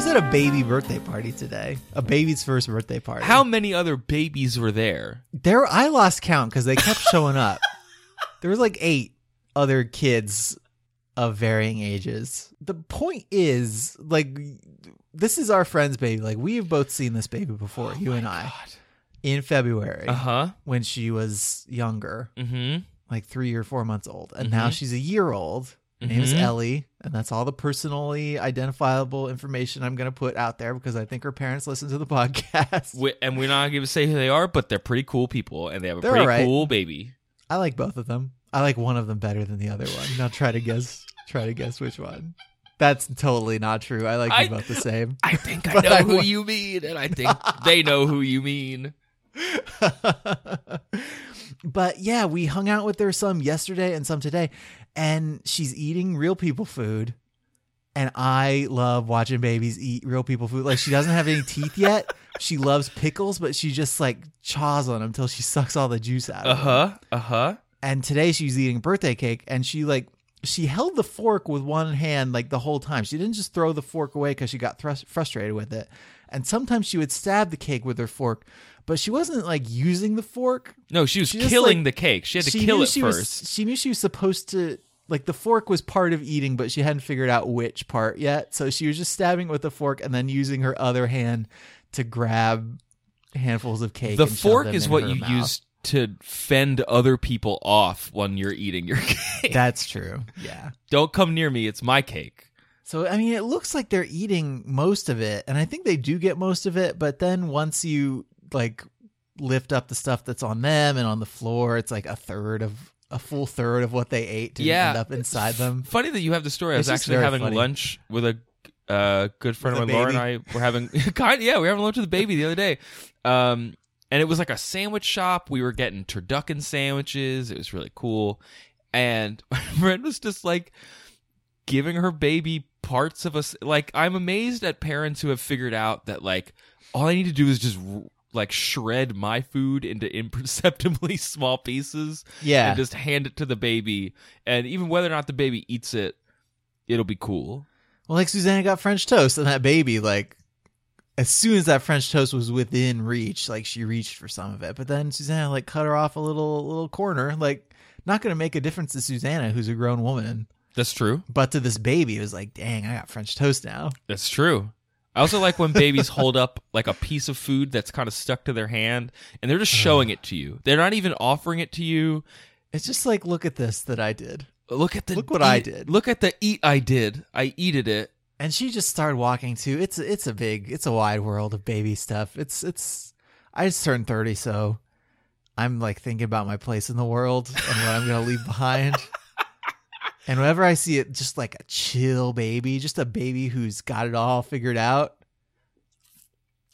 Was at a baby birthday party today. A baby's first birthday party. How many other babies were there? there? I lost count because they kept showing up. there was like eight other kids of varying ages. The point is, like, this is our friend's baby. Like, we have both seen this baby before, you and I, in February Uh huh. when she was younger, Mm-hmm. like three or four months old, and now Mhm. she's a year old. Her name is Mhm. Ellie, and that's all the personally identifiable information I'm going to put out there because I think her parents listen to the podcast. We, and we're not going to say who they are, but they're pretty cool people, and they have a They're pretty alright. cool baby. I like both of them. I like one of them better than the other one. Now try to guess. try to guess which one. That's totally not true. I like I- them both the same. I think I know I who you mean, and I think they know who you mean. but yeah, we hung out with her some yesterday and some today, and she's eating real people food. And I love watching babies eat real people food. Like she doesn't have any teeth yet. She loves pickles, but she just like chaws on them until she sucks all the juice out. Uh of them. huh. Uh huh. and today she's eating birthday cake and she like she held the fork with one hand like the whole time she didn't just throw the fork away because she got thrust- frustrated with it and sometimes she would stab the cake with her fork but she wasn't like using the fork No, she was She just, killing like- the cake. She had to she kill knew it she first. was she knew she was supposed to like the fork was part of eating but she hadn't figured out which part yet so she was just stabbing with the fork and then using her other hand to grab handfuls of cake the and fork them is in what you mouth. use to fend other people off when you're eating your cake. that's true yeah Don't come near me. It's my cake. So I mean, it looks like they're eating most of it, and I think they do get most of it. But then once you like lift up the stuff that's on them and on the floor, it's like a third of a full third of what they ate to Yeah. end up inside them. Funny that you have the story. I was actually having funny. lunch with a uh, good friend With of mine. Laura and? I were having kind. Yeah, we were having lunch with the baby the other day. Um, and it was like a sandwich shop. We were getting turducken sandwiches. It was really cool. And my friend was just like giving her baby parts of us. Like I'm amazed at parents who have figured out that like all I need to do is just like shred my food into imperceptibly small pieces Yeah, and just hand it to the baby. And even whether or not the baby eats it, it'll be cool. well, like Susanna got French toast, and that baby like. As soon as that French toast was within reach, like she reached for some of it, but then Susanna like cut her off a little little corner. Like, not going to make a difference to Susanna, who's a grown woman, That's true. but to this baby, it was like, dang, I got French toast now. That's true. I also like when babies hold up like a piece of food that's kind of stuck to their hand and they're just showing it to you. They're not even offering it to you. It's just like, look at this that I did. Look at the Look what I did. Look at the eat I did. I eated it. And she just started walking too. It's it's a big, it's a wide world of baby stuff. It's it's. I just turned thirty, so I'm like thinking about my place in the world and what I'm gonna leave behind. And whenever I see it, just like a chill baby, just a baby who's got it all figured out,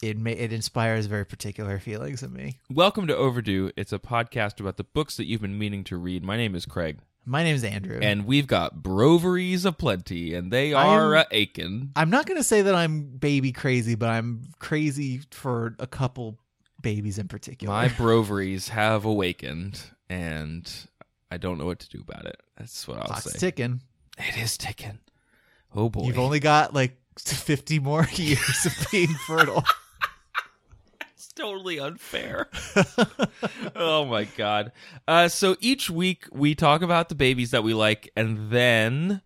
it may it inspires very particular feelings in me. Welcome to Overdue. It's a podcast about the books that you've been meaning to read. My name is Craig, My name is Andrew, and we've got broveries aplenty, and they are am- uh, aching. I'm not gonna say that I'm baby crazy, but I'm crazy for a couple babies in particular. My broveries have awakened, and I don't know what to do about it. That's what I'll Clock's say. ticking. It is ticking. Oh boy. You've only got like 50 more years of being fertile. It's totally unfair. oh my god. Uh, so each week we talk about the babies that we like, and then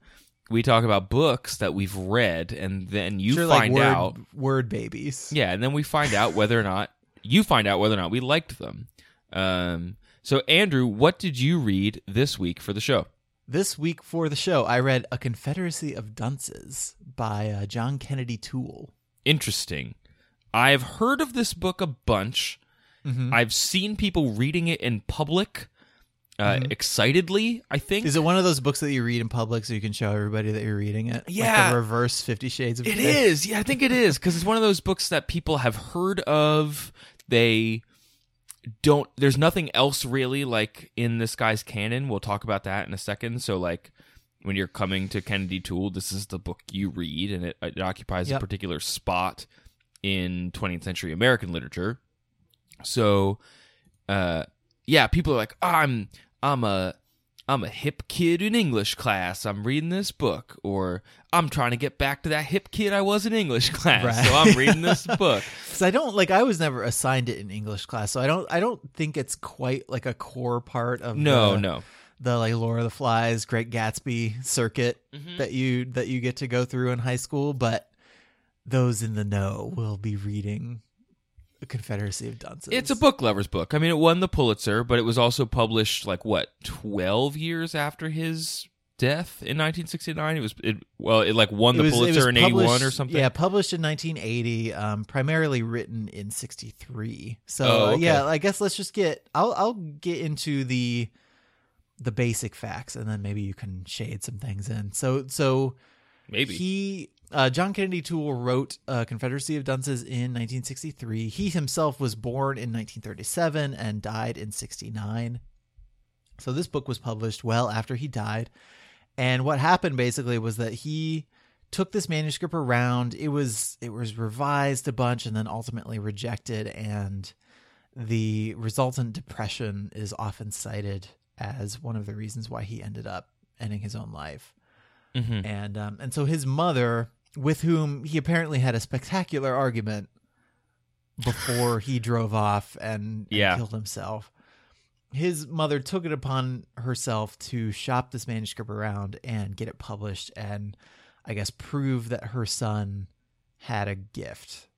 we talk about books that we've read, and then you Sure, like find word, out. word babies. Yeah, and then we find out whether or not you find out whether or not we liked them. Um, so Andrew, what did you read this week for the show? This week for the show, I read A Confederacy of Dunces by uh, John Kennedy Toole. Interesting. I've heard of this book a bunch, Mhm. I've seen people reading it in public uh, excitedly. I think Is it one of those books that you read in public so you can show everybody that you're reading it? Like Yeah. the reverse Fifty Shades of It is. Yeah, I think it is because it's one of those books that people have heard of. They don't. There's nothing else really like in this guy's canon. We'll talk about that in a second. So like. When you're coming to Kennedy Toole, this is the book you read, and it, it occupies Yep. a particular spot in 20th century American literature. So, uh, yeah, people are like, oh, I'm, I'm a, I'm a hip kid in English class. I'm reading this book, or I'm trying to get back to that hip kid I was in English class, Right. so I'm reading this book. Because I don't like I was never assigned it in English class, so I don't I don't think it's quite like a core part of No, the, no, the like Lord of the Flies, Great Gatsby circuit Mm-hmm. that you that you get to go through in high school, but those in the know will be reading Confederacy of Dunces. it's a book lover's book. I mean, it won the Pulitzer, but it was also published like what 12 years after his death in 1969. It was it well, it like won the was- Pulitzer in 81 or something. Yeah, published in 1980, um, primarily written in 63. So Oh, okay. yeah, I guess let's just get. I'll I'll get into the the basic facts, and then maybe you can shade some things in. So so maybe. he. Uh, John Kennedy Toole wrote uh, Confederacy of Dunces in 1963. He himself was born in 1937 and died in 69. So this book was published well after he died. And what happened basically was that he took this manuscript around. It was it was revised a bunch and then ultimately rejected and the resultant depression is often cited as one of the reasons why he ended up ending his own life. Mhm. And um, and so his mother, with whom he apparently had a spectacular argument before he drove off and, and Yeah. killed himself. His mother took it upon herself to shop this manuscript around and get it published and I guess prove that her son had a gift.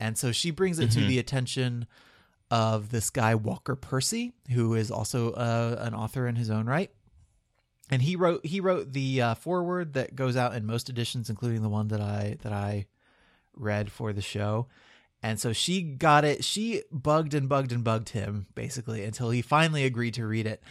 And so she brings it to Mhm. the attention of this guy Walker Percy, who is also uh, an author in his own right and he wrote he wrote the uh, foreword that goes out in most editions, including the one that I that I read for the show. And so she got it. She bugged and bugged and bugged him basically until he finally agreed to read it,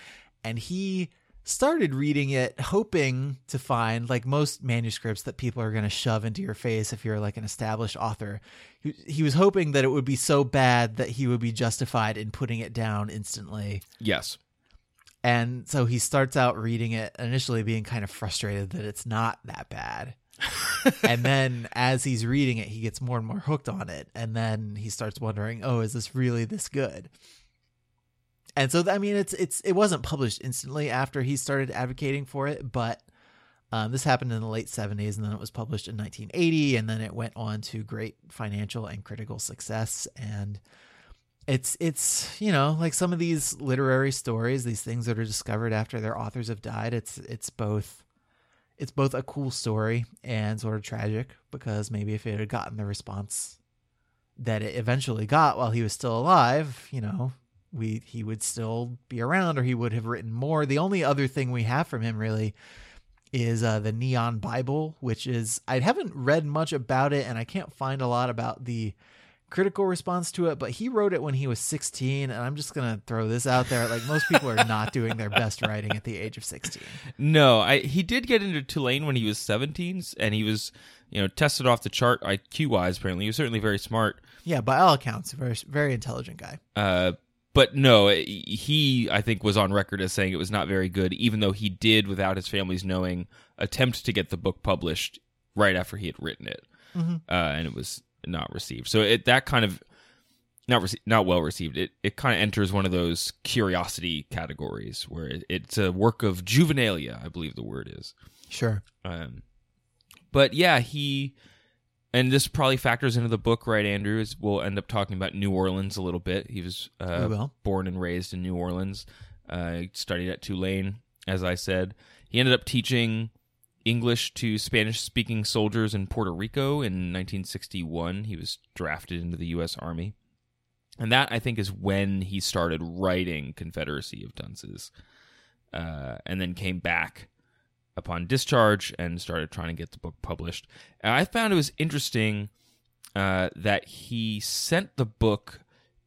and he started reading it hoping to find like most manuscripts that people are going to shove into your face if you're like an established author he, he was hoping that it would be so bad that he would be justified in putting it down instantly yes. And so he starts out reading it, initially being kind of frustrated that it's not that bad. and then as he's reading it, he gets more and more hooked on it. And then he starts wondering, oh, is this really this good? And so, I mean, it's it's it wasn't published instantly after he started advocating for it, but um, this happened in the late 70s, and then it was published in 1980, and then it went on to great financial and critical success. And it's it's you know like some of these literary stories these things that are discovered after their authors have died it's it's both it's both a cool story and sort of tragic because maybe if it had gotten the response that it eventually got while he was still alive you know we he would still be around or he would have written more. The only other thing we have from him really is uh, the neon bible which is i haven't read much about it and i can't find a lot about the critical response to it, but he wrote it when he was 16, and I'm just gonna throw this out there: like most people are not doing their best writing at the age of 16. No, I he did get into Tulane when he was 17, and he was, you know, tested off the chart IQ wise. Apparently, he was certainly very smart. Yeah, by all accounts, a very very intelligent guy. Uh, but no, he I think was on record as saying it was not very good, even though he did, without his family's knowing, attempt to get the book published right after he had written it, Mhm. uh, and it was not received. So it that kind of not rece- not well received. It it kind of enters one of those curiosity categories where it, it's a work of juvenilia, I believe the word is. Sure. Um, but yeah, he and this probably factors into the book, right, Andrew? Is we'll end up talking about New Orleans a little bit. He was uh, born and raised in New Orleans. Uh, studied at Tulane, as I said. He ended up teaching English to Spanish speaking soldiers in Puerto Rico in 1961. He was drafted into the U.S. Army. And that, I think, is when he started writing Confederacy of Dunces. Uh, and then came back upon discharge and started trying to get the book published. And I found it was interesting uh, that he sent the book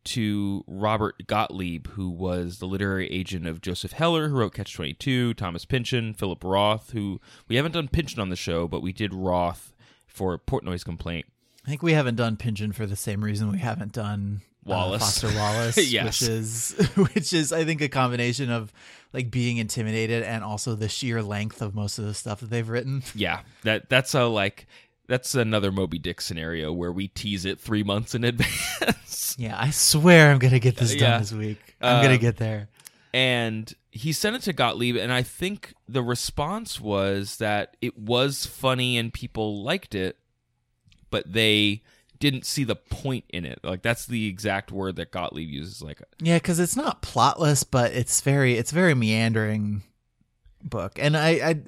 to Robert Gottlieb, who was the literary agent of Joseph Heller, who wrote Catch 22, Thomas Pynchon, Philip Roth, who we haven't done Pynchon on the show, but we did Roth for Portnoy's Complaint. I think we haven't done Pynchon for the same reason we haven't done uh, Wallace. Foster Wallace, Yes. which is which is I think a combination of like being intimidated and also the sheer length of most of the stuff that they've written. Yeah, that that's a like that's another Moby Dick scenario where we tease it three months in advance. Yeah, I swear I'm gonna get this done Yeah. this week. I'm gonna Um, get there. and he sent it to Gottlieb, and I think the response was that it was funny and people liked it, but they didn't see the point in it. Like that's the exact word that Gottlieb uses. Like, Yeah, because it's not plotless, but it's very it's very meandering book. And I, I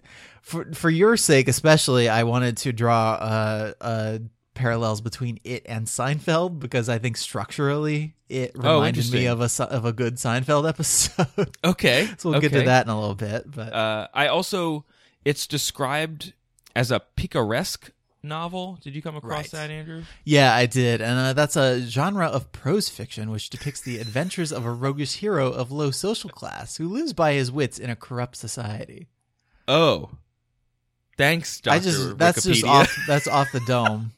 for for your sake especially, I wanted to draw a, uh parallels between it and Seinfeld because I think structurally it Oh, reminded me of a of a good Seinfeld episode. okay, so we'll get to that in a little bit. But Uh, I also it's described as a picaresque novel. Did you come across Right. that, Andrew? yeah, I did, and uh, that's a genre of prose fiction which depicts the adventures of a roguish hero of low social class who lives by his wits in a corrupt society. Oh, thanks, Doctor I just that's just off that's off the dome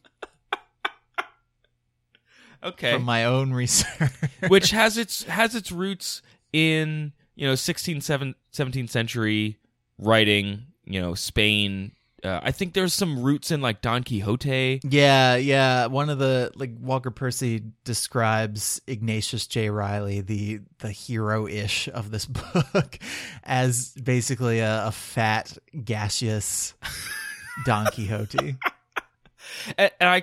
okay, from my own research. which has its has its roots in you know 16th 17th century writing you know spain uh, i think there's some roots in like don quixote yeah, yeah. One of the like Walker Percy describes Ignatius J. Reilly, the the hero ish of this book, as basically a, a fat, gaseous Don Quixote. And, and i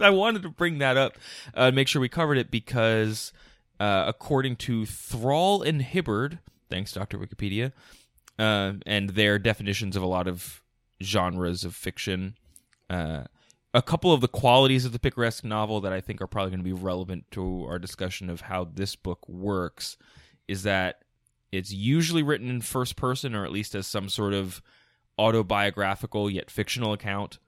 i wanted to bring that up uh, and make sure we covered it because uh, according to thrall and hibbard thanks dr wikipedia uh, and their definitions of a lot of genres of fiction uh, a couple of the qualities of the picaresque novel that I think are probably going to be relevant to our discussion of how this book works is that it's usually written in first person or at least as some sort of autobiographical yet fictional account.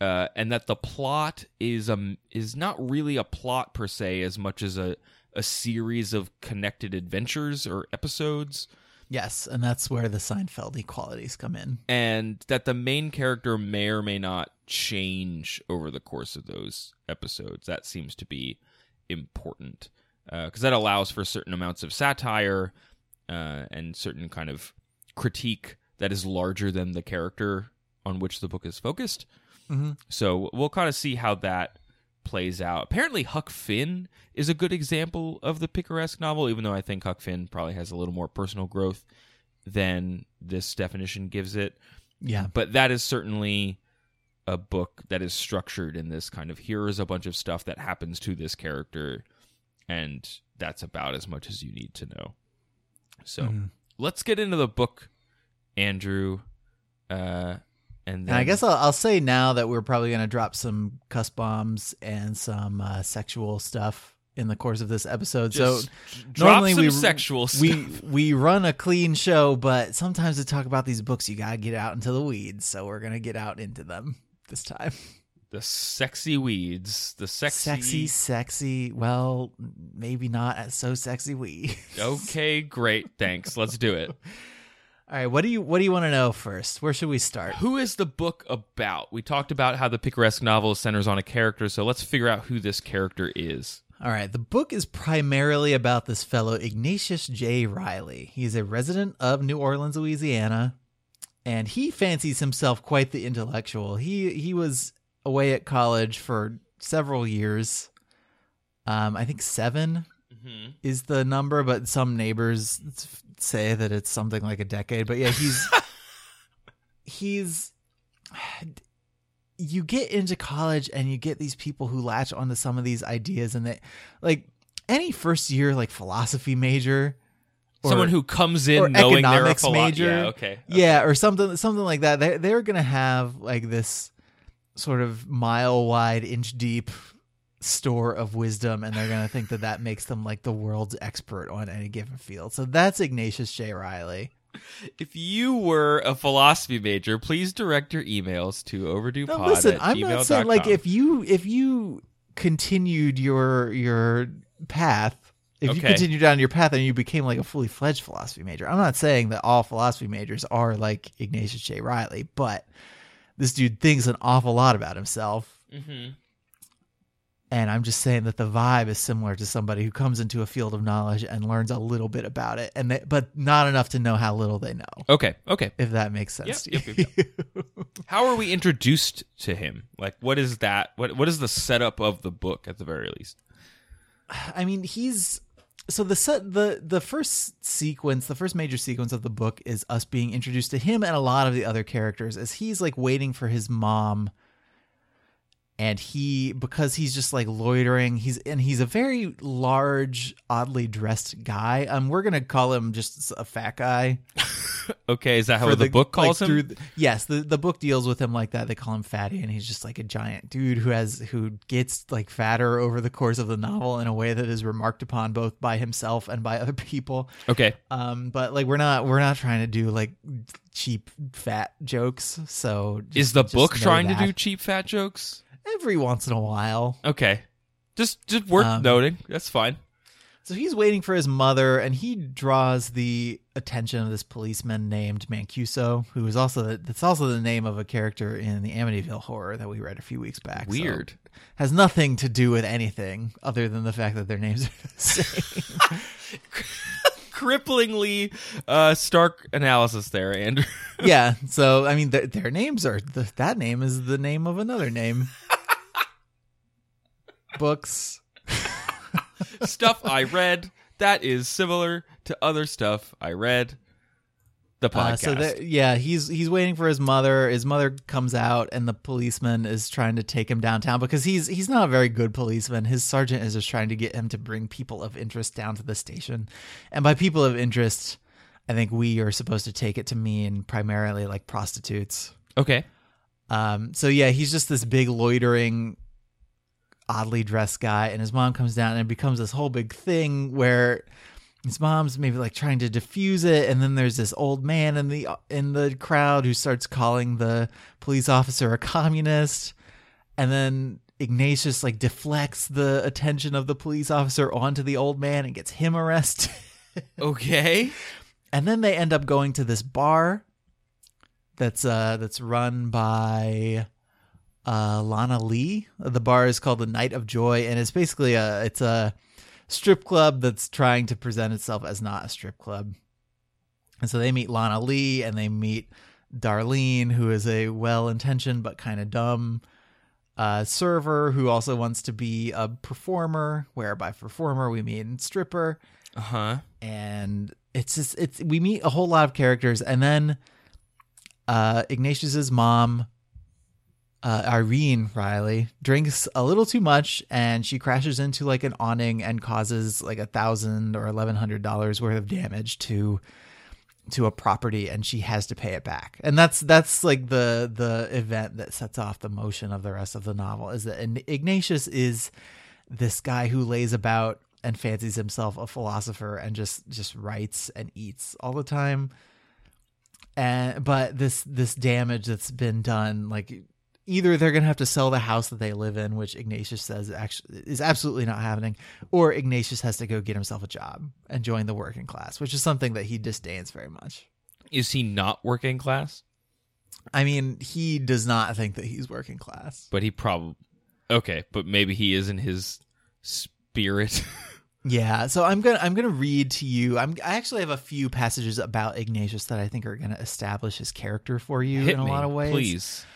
Uh, and that the plot is um is not really a plot per se as much as a a series of connected adventures or episodes Yes, and that's where the Seinfeld equalities come in. and that the main character may or may not change over the course of those episodes. That seems to be important because that allows for certain amounts of satire uh, and certain kind of critique that is larger than the character on which the book is focused. Mm-hmm. So we'll kind of see how that plays out. Apparently, Huck Finn is a good example of the picaresque novel, even though I think Huck Finn probably has a little more personal growth than this definition gives it. Yeah, But that is certainly a book that is structured in this kind of here is a bunch of stuff that happens to this character, and that's about as much as you need to know. So Mhm. let's get into the book, Andrew. Uh, and then And I guess I'll, I'll say now that we're probably going to drop some cuss bombs and some uh, sexual stuff in the course of this episode. just so normally we sexual stuff. we we run a clean show, but sometimes to talk about these books, you gotta get out into the weeds. So we're gonna get out into them this time. the sexy weeds, the sexy, Sexy, sexy. Well, maybe not so sexy weeds. Okay, great, thanks. Let's do it. All right, what do you what do you want to know first? Where should we start? Who is the book about? We talked about how the picaresque novel centers on a character, so let's figure out who this character is. All right, the book is primarily about this fellow Ignatius J. Reilly. He's a resident of New Orleans, Louisiana, and he fancies himself quite the intellectual. He he was away at college for several years. Um, I think 7 Mm-hmm. is the number, but some neighbors say that it's something like a decade. But yeah, he's he's you get into college and you get these people who latch onto some of these ideas and they like any first year like philosophy major or- Someone who comes in knowing they're a philo- major. Yeah, okay. yeah or something something like that they they're gonna have like this sort of mile wide inch deep store of wisdom and they're gonna think that that makes them like the world's expert on any given field so that's ignatius j reilly If you were a philosophy major, please direct your emails to overduepod no, listen i'm gmail.com. not saying like if you if you continued your your path. If you Okay. continue down your path and you became like a fully fledged philosophy major, I'm not saying that all philosophy majors are like Ignatius J. Reilly, but this dude thinks an awful lot about himself. Mm-hmm. And I'm just saying that the vibe is similar to somebody who comes into a field of knowledge and learns a little bit about it, and they, but not enough to know how little they know. Okay. Okay. If that makes sense. Yep, to yep, you. How are we introduced to him? Like, what is that? What What is the setup of the book at the very least? I mean, he's so the set the the first sequence, the first major sequence of the book is us being introduced to him and a lot of the other characters as he's like waiting for his mom and he because he's just like loitering he's and he's a very large oddly dressed guy um we're gonna call him just a fat guy Okay, is that how for the, book calls like, him? the- yes, the, the book deals with him like that. They call him Fatty, and he's just like a giant dude who has who gets like fatter over the course of the novel in a way that is remarked upon both by himself and by other people. okay. Um, but like we're not we're not trying to do like cheap fat jokes. So just- Is the book trying to do cheap fat jokes? Every once in a while? Okay. Just just worth Um, noting. That's fine. So he's waiting for his mother, and he draws the attention of this policeman named Mancuso, who is also the, that's also the name of a character in the Amityville horror that we read a few weeks back. So Weird. has nothing to do with anything other than the fact that their names are the same. Cripplingly uh, stark analysis there, Andrew. yeah. So I mean, their, their names are the, that name is the name of another name. Books. stuff I read that is similar to other stuff I read. The podcast. Uh, so there, yeah, he's he's waiting for his mother. His mother comes out, and the policeman is trying to take him downtown because he's he's not a very good policeman. His sergeant is just trying to get him to bring people of interest down to the station, and by people of interest, I think we are supposed to take it to mean primarily like prostitutes. okay. Um, so yeah, he's just this big loitering, oddly dressed guy, and his mom comes down, and it becomes this whole big thing where his mom's maybe like trying to diffuse it, and then there's this old man in the in the crowd who starts calling the police officer a communist, and then Ignatius like deflects the attention of the police officer onto the old man and gets him arrested. Okay. and then they end up going to this bar that's uh that's run by uh Lana Lee. The bar is called the Night of Joy and it's basically a it's a strip club that's trying to present itself as not a strip club. And so they meet Lana Lee and they meet Darlene who is a well-intentioned but kind of dumb uh, server who also wants to be a performer, where by performer we mean stripper Uh huh. and it's just it's we meet a whole lot of characters and then uh ignatius's mom uh irene reilly drinks a little too much and she crashes into like an awning and causes like a thousand or eleven hundred dollars worth of damage to to a property and she has to pay it back. And that's that's like the the event that sets off the motion of the rest of the novel is that ignatius is this guy who lays about and fancies himself a philosopher and just just writes and eats all the time. And but this this damage that's been done like either they're gonna have to sell the house that they live in which ignatius says actually is absolutely not happening or ignatius has to go get himself a job and join the working class which is something that he disdains very much Is he not working class? i mean he does not think that he's working class But he probably. Okay, but maybe he is in his spirit. Yeah, so I'm gonna I'm gonna read to you. I'm I actually have a few passages about Ignatius that I think are gonna establish his character for you Hit in a me, lot of ways. please.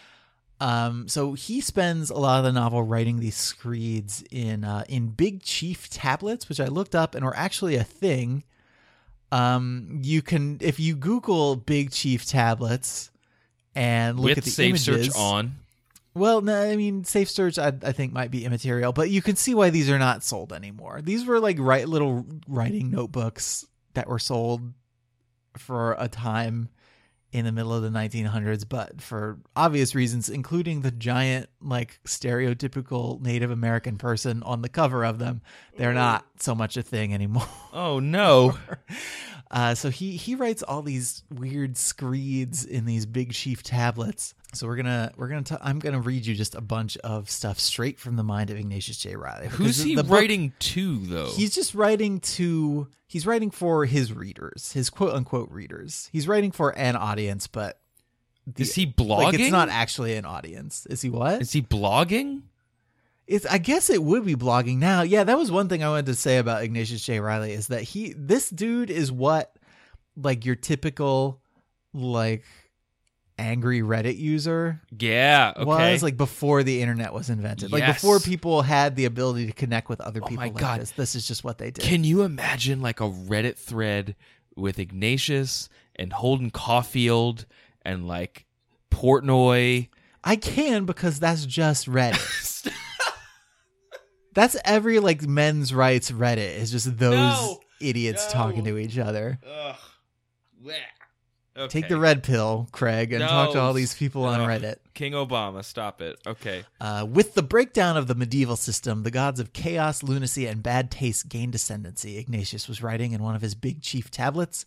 Um, so he spends a lot of the novel writing these screeds in uh, in Big Chief tablets, which I looked up and are actually a thing. Um, you can if you Google Big Chief tablets and look With at the safe images, search on. well, no, I mean, safe search, I, I think might be immaterial, but you can see why these are not sold anymore. These were like right little writing notebooks that were sold for a time in the middle of the 1900s, but for obvious reasons, including the giant, like stereotypical Native American person on the cover of them, they're mm-hmm. not so much a thing anymore. Oh no. Uh, so he he writes all these weird screeds in these big chief tablets. So we're gonna we're gonna i I'm gonna read you just a bunch of stuff straight from the mind of Ignatius J. Reilly. Who's he book- writing to though? He's just writing to he's writing for his readers, his quote unquote readers. He's writing for an audience, but the, Is he blogging? like it's not actually an audience. Is he what? Is he blogging? It's I guess it would be blogging now. Yeah, that was one thing I wanted to say about Ignatius J. Reilly is that he this dude is what like your typical like angry Reddit user Yeah. Okay. was like before the internet was invented. Like before people had the ability to connect with other oh people Oh my like God. this. This is just what they did. Can you imagine like a Reddit thread with Ignatius and Holden Caulfield and like Portnoy? I can because that's just Reddit. that's every like men's rights Reddit is just those No. idiots No. talking to each other. Ugh. Blech. Take the red pill, Craig, and talk to No. all these people on Ugh. Reddit. King Obama, stop it. Okay. Uh, with the breakdown of the medieval system, the gods of chaos, lunacy, and bad taste gained ascendancy, Ignatius was writing in one of his big chief tablets.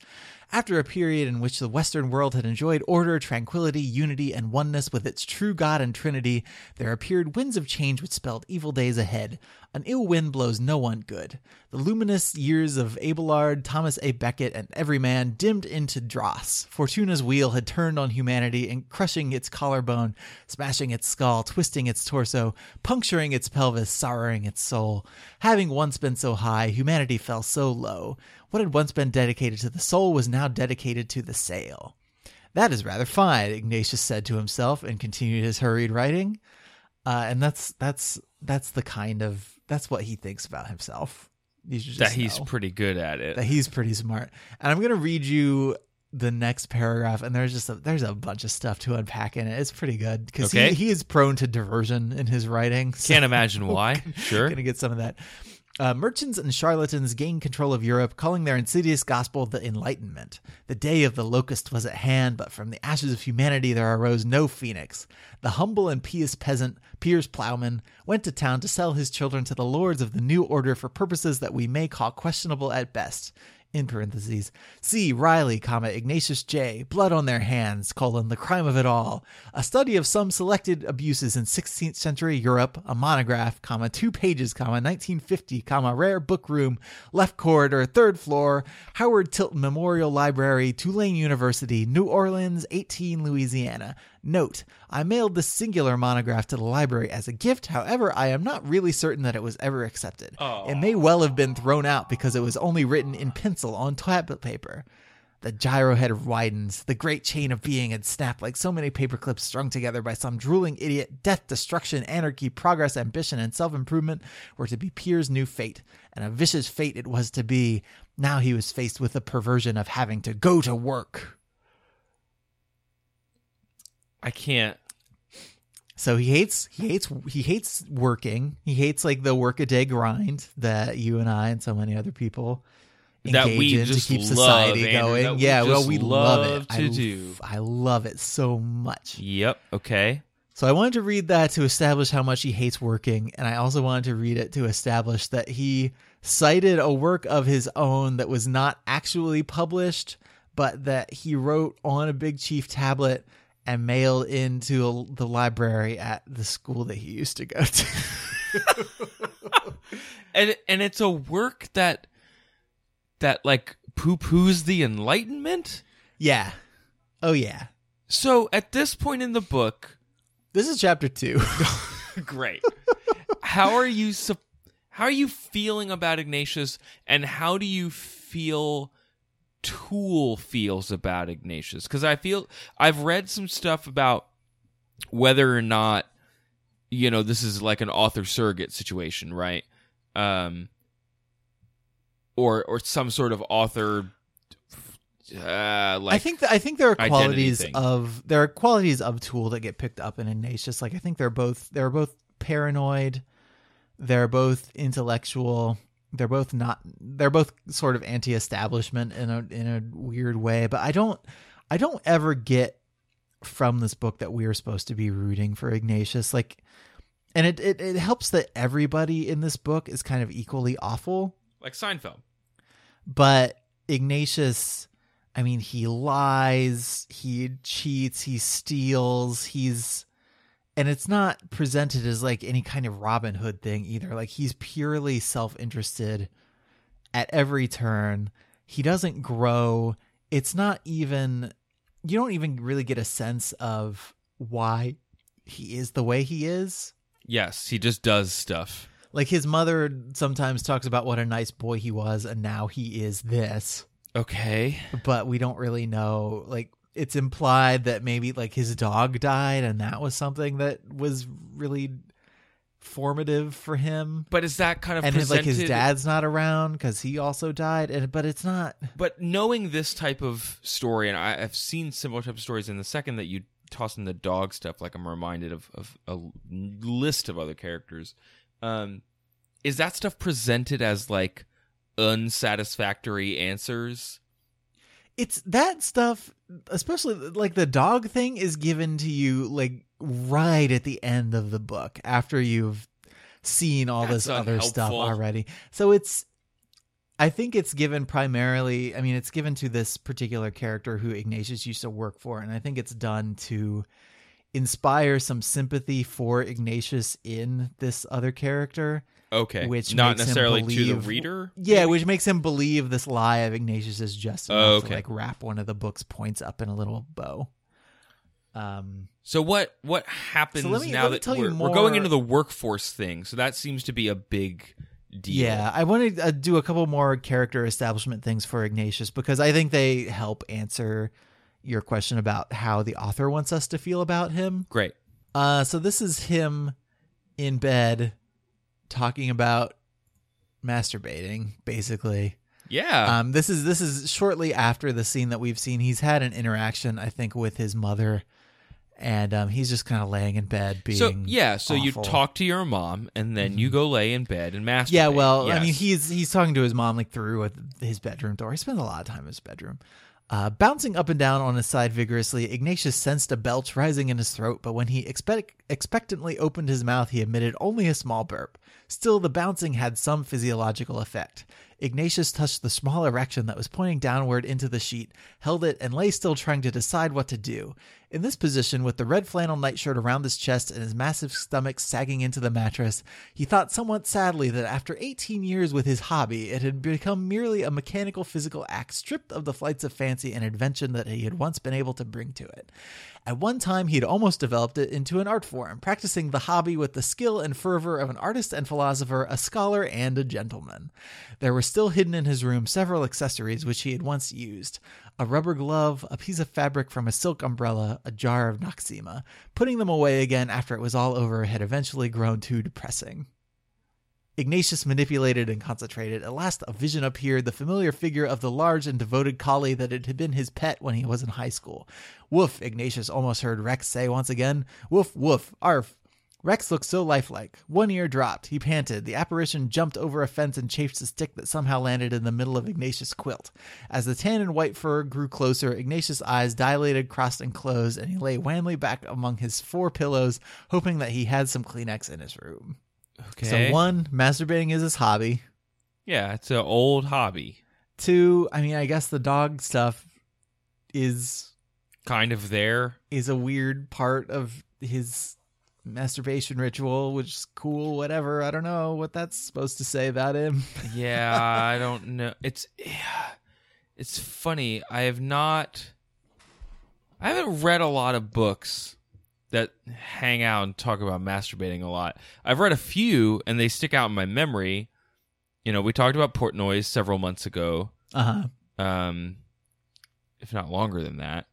After a period in which the Western world had enjoyed order, tranquility, unity, and oneness with its true God and Trinity, there appeared winds of change which spelled evil days ahead. An ill wind blows no one good. The luminous years of Abelard, Thomas A. Becket, and every man dimmed into dross. Fortuna's wheel had turned on humanity and crushing its collarbone, smashing its skull, twisting its torso, puncturing its pelvis, sorrowing its soul. Having once been so high, humanity fell so low. What had once been dedicated to the soul was now dedicated to the sale. That is rather fine, Ignatius said to himself and continued his hurried writing. Uh, and that's that's that's the kind of that's what he thinks about himself. That he's know pretty good at it. that he's pretty smart. And I'm gonna read you the next paragraph, and there's just a, there's a bunch of stuff to unpack in it. It's pretty good because Okay. he, he is prone to diversion in his writing. so- Can't imagine why. Sure. Gonna get some of that. Uh, merchants and charlatans gained control of Europe, calling their insidious gospel the Enlightenment. The day of the locust was at hand, but from the ashes of humanity there arose no phoenix. The humble and pious peasant, Piers Plowman, went to town to sell his children to the lords of the new order for purposes that we may call questionable at best. In parentheses, see Reilly, comma, Ignatius J. Blood on their hands, colon, the crime of it all. A study of some selected abuses in 16th century Europe, a monograph, comma, two pages, comma, 1950, comma, rare book room, left corridor, third floor, Howard Tilton Memorial Library, Tulane University, New Orleans, 18, Louisiana. Note, I mailed this singular monograph to the library as a gift, however, I am not really certain that it was ever accepted. It may well have been thrown out because it was only written in pencil on tablet paper. The gyro head widens. The great chain of being had snapped like so many paper clips strung together by some drooling idiot. Death, destruction, anarchy, progress, ambition, and self improvement were to be Pierre's new fate. And a vicious fate it was to be. Now he was faced with the perversion of having to go to work. I can't. So he hates he hates he hates working. He hates like the work a day grind that you and I and so many other people That engage we in just to keep love, society Andrew, going. we yeah, well we love, love it. to I, do. I love it so much. Yep. Okay. So I wanted to read that to establish how much he hates working, and I also wanted to read it to establish that he cited a work of his own that was not actually published, but that he wrote on a Big Chief tablet and mailed into the library at the school that he used to go to. And and it's a work that that like poo poos the Enlightenment. yeah. Oh yeah. So at this point in the book, This is chapter two. great. how are you how are you feeling about Ignatius and how do you feel Toole feels about Ignatius? Cuz I feel I've read some stuff about whether or not you know this is like an author surrogate situation, right? Um or or some sort of author uh like I think that I think there are qualities of there are qualities of Toole that get picked up in Ignatius. Like I think they're both they're both paranoid, they're both intellectual, they're both not they're both sort of anti-establishment in a in a weird way. But I don't I don't ever get from this book that we are supposed to be rooting for Ignatius. Like and it, it, it helps that everybody in this book is kind of equally awful like Seinfeld. but Ignatius, I mean, he lies, he cheats, he steals, he's and it's not presented as like any kind of Robin Hood thing either. Like he's purely self-interested at every turn. He doesn't grow. It's not even you don't even really get a sense of why he is the way he is. Yes, he just does stuff. Like his mother sometimes talks about what a nice boy he was and now he is this. Okay. But we don't really know like it's implied that maybe like his dog died and that was something that was really formative for him. But is that kind of and his, like his dad's not around because he also died. And but it's not. But knowing this type of story, and I, I've seen similar type of stories. In the second that you toss in the dog stuff, like I'm reminded of, of a list of other characters. Um, is that stuff presented as like unsatisfactory answers? It's that stuff, especially like the dog thing, is given to you like right at the end of the book after you've seen all That's this other stuff already. So it's I think it's given primarily, I mean, it's given to this particular character who Ignatius used to work for. And I think it's done to inspire some sympathy for Ignatius in this other character. Okay, Which not necessarily to the reader. Yeah, which makes him believe this lie of Ignatius is just enough Oh, to like wrap one of the book's points up in a little bow. Um, So what what happens So me- now that we're, we're going into the workforce thing? So that seems to be a big deal. Yeah, I want to uh, do a couple more character establishment things for Ignatius because I think they help answer your question about how the author wants us to feel about him. Great. Uh, so this is him in bed talking about masturbating, basically. Yeah. Um, this is this is shortly after the scene that we've seen. He's had an interaction, I think, with his mother, and um, he's just kind of laying in bed, being so yeah, so you awful. Mm-hmm. talk to your mom and then you go lay in bed and masturbate. Yeah, well, I mean, he's he's talking to his mom like through his bedroom door. He spends a lot of time in his bedroom. Uh, bouncing up and down on his side vigorously, Ignatius sensed a belch rising in his throat, but when he expect- expectantly opened his mouth, he emitted only a small burp. Still, the bouncing had some physiological effect. Ignatius touched the small erection that was pointing downward into the sheet, held it, and lay still trying to decide what to do. In this position, with the red flannel nightshirt around his chest and his massive stomach sagging into the mattress, he thought somewhat sadly that after 18 years with his hobby, it had become merely a mechanical physical act stripped of the flights of fancy and invention that he had once been able to bring to it. At one time, he had almost developed it into an art form, practicing the hobby with the skill and fervor of an artist and philosopher, a scholar, and a gentleman. There were still hidden in his room several accessories which he had once used a rubber glove, a piece of fabric from a silk umbrella, a jar of Noxzema. Putting them away again after it was all over had eventually grown too depressing. Ignatius manipulated and concentrated. At last, a vision appeared the familiar figure of the large and devoted collie that had been his pet when he was in high school. Woof, Ignatius almost heard Rex say once again. Woof, woof, arf. Rex looked so lifelike. One ear dropped. He panted. The apparition jumped over a fence and chafed a stick that somehow landed in the middle of Ignatius' quilt. As the tan and white fur grew closer, Ignatius' eyes dilated, crossed, and closed, and he lay wanly back among his four pillows, hoping that he had some Kleenex in his room. okay. So, one, masturbating is his hobby. Yeah, it's an old hobby. Two, I mean, I guess the dog stuff is Kind of there. is a weird part of his masturbation ritual, which is cool, whatever. I don't know what that's supposed to say about him. Yeah, I don't know. It's it's funny. I have not I haven't read a lot of books that hang out and talk about masturbating a lot. I've read a few and they stick out in my memory. You know, we talked about Portnoy several months ago. Uh huh. Um if not longer than that.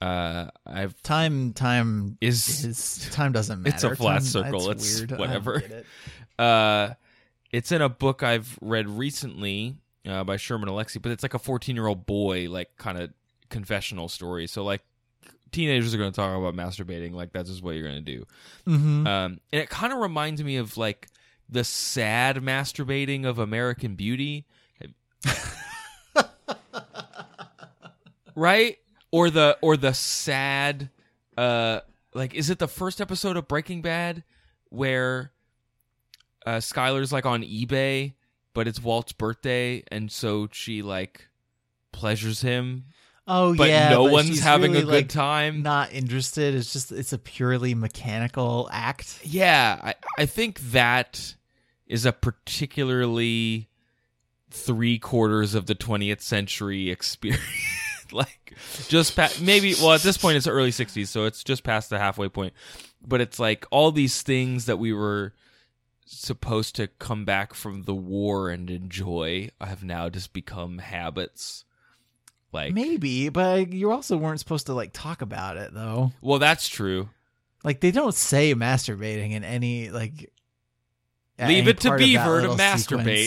Uh I've Time, time Is- is time doesn't matter. It's a flat Time- circle. It's weird. Whatever. it. uh it's in a book I've read recently uh, by Sherman Alexie, but it's like a 14 year old boy, like kind of confessional story. So like teenagers are going to talk about masturbating, like that's just what you're going to do. Mhm. Um, and it kind of reminds me of like the sad masturbating of American Beauty, right? Or the or the sad, uh, like is it the first episode of Breaking Bad where uh, Skyler's like on eBay, but it's Walt's birthday, and so she like pleasures him, Oh but yeah, no but one's having really, a good like, time. Not interested. It's just it's a purely mechanical act. Yeah, I, I think that is a particularly three quarters of the 20th century experience. like, just pa- maybe, well, at this point, it's early 60s, so it's just past the halfway point. But it's like all these things that we were supposed to come back from the war and enjoy have now just become habits. Like, Maybe, but you also weren't supposed to like talk about it though. well, that's true. Like they don't say masturbating in any like. Leave it to part of that Beaver to masturbate.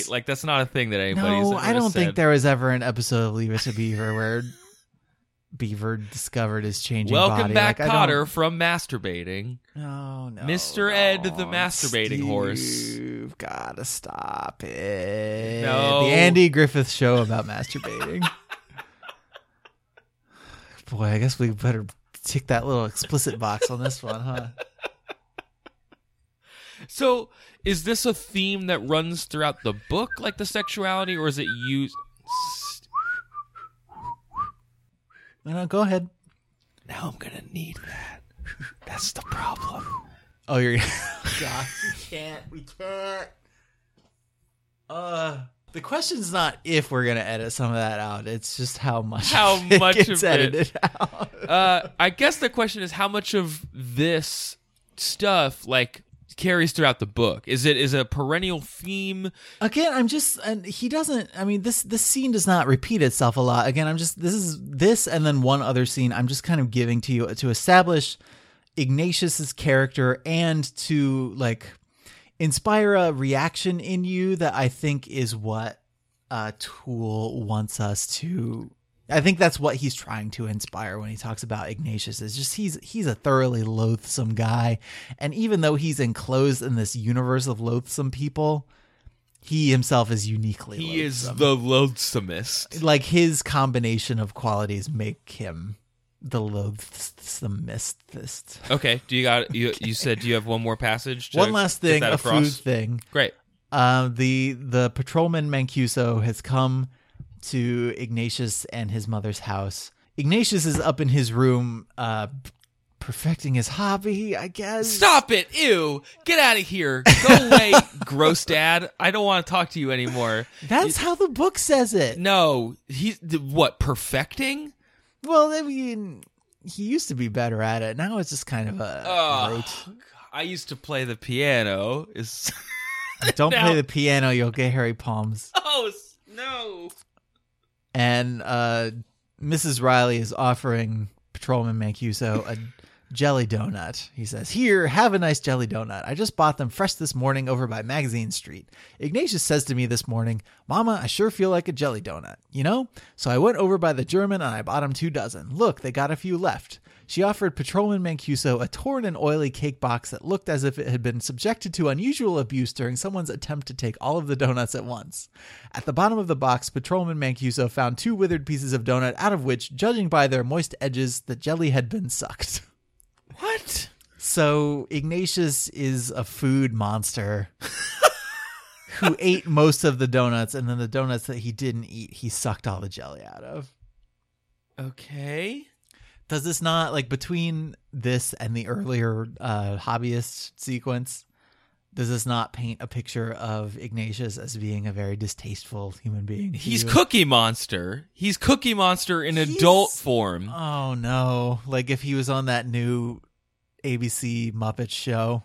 sequence. Like, that's not a thing that anybody's no, I don't think there was ever an episode of Leave It to Beaver where Beaver discovered his changing Welcome body. back, like, Kotter, from masturbating. Oh, no, no, Mr. Ed, the no, masturbating horse. You've gotta stop it. No. the Andy Griffith show about masturbating. Boy, I guess we better tick that little explicit box on this one, huh? So, is this a theme that runs throughout the book, like the sexuality, or is it used? No, no, go ahead. Now I'm gonna need that. That's the problem. Oh, you're. God, we can't. We can't. Uh, the question's not if we're gonna edit some of that out. It's just how much. How of it much gets of it. edited out. Uh, I guess the question is how much of this stuff like carries throughout the book. Is it is a perennial theme? Again, I'm just, and he doesn't. I mean, this this scene does not repeat itself a lot. Again, I'm just this is this, and then one other scene. I'm just kind of giving to you to establish Ignatius's character and to like inspire a reaction in you that I think is what uh, Toole wants us to. I think that's what he's trying to inspire when he talks about Ignatius. Is just he's he's a thoroughly loathsome guy, and even though he's enclosed in this universe of loathsome people, he himself is uniquely. He is the loathsomest. like his combination of qualities make him the loathsomest. Okay, do you got you? You said do you have one more passage? to One last thing, a food thing. Great. Uh, the the patrolman Mancuso has come to Ignatius and his mother's house. Ignatius is up in his room, uh, perfecting his hobby, I guess. Stop it! Ew! Get out of here! Go away, gross dad! I don't want to talk to you anymore. That's how the book says it. No, he's what perfecting? Well, I mean, he used to be better at it. Now it's just kind of a Oh. I used to play the piano. Is Don't now- play the piano; you'll get hairy palms. oh no! And uh, Mrs. Reilly is offering Patrolman Mancuso a jelly donut. He says, Here, have a nice jelly donut. I just bought them fresh this morning over by Magazine Street. Ignatius says to me this morning, Mama, I sure feel like a jelly donut, you know? So I went over by the German and I bought him two dozen. Look, they got a few left. She offered Patrolman Mancuso a torn and oily cake box that looked as if it had been subjected to unusual abuse during someone's attempt to take all of the donuts at once. At the bottom of the box, Patrolman Mancuso found two withered pieces of donut, out of which, judging by their moist edges, the jelly had been sucked. What? So Ignatius is a food monster who ate most of the donuts, and then the donuts that he didn't eat, he sucked all the jelly out of. Okay. Does this not like between this and the earlier uh, hobbyist sequence? Does this not paint a picture of Ignatius as being a very distasteful human being? He's you? Cookie Monster. He's Cookie Monster in He's- adult form. Oh no! Like if he was on that new ABC Muppet show, where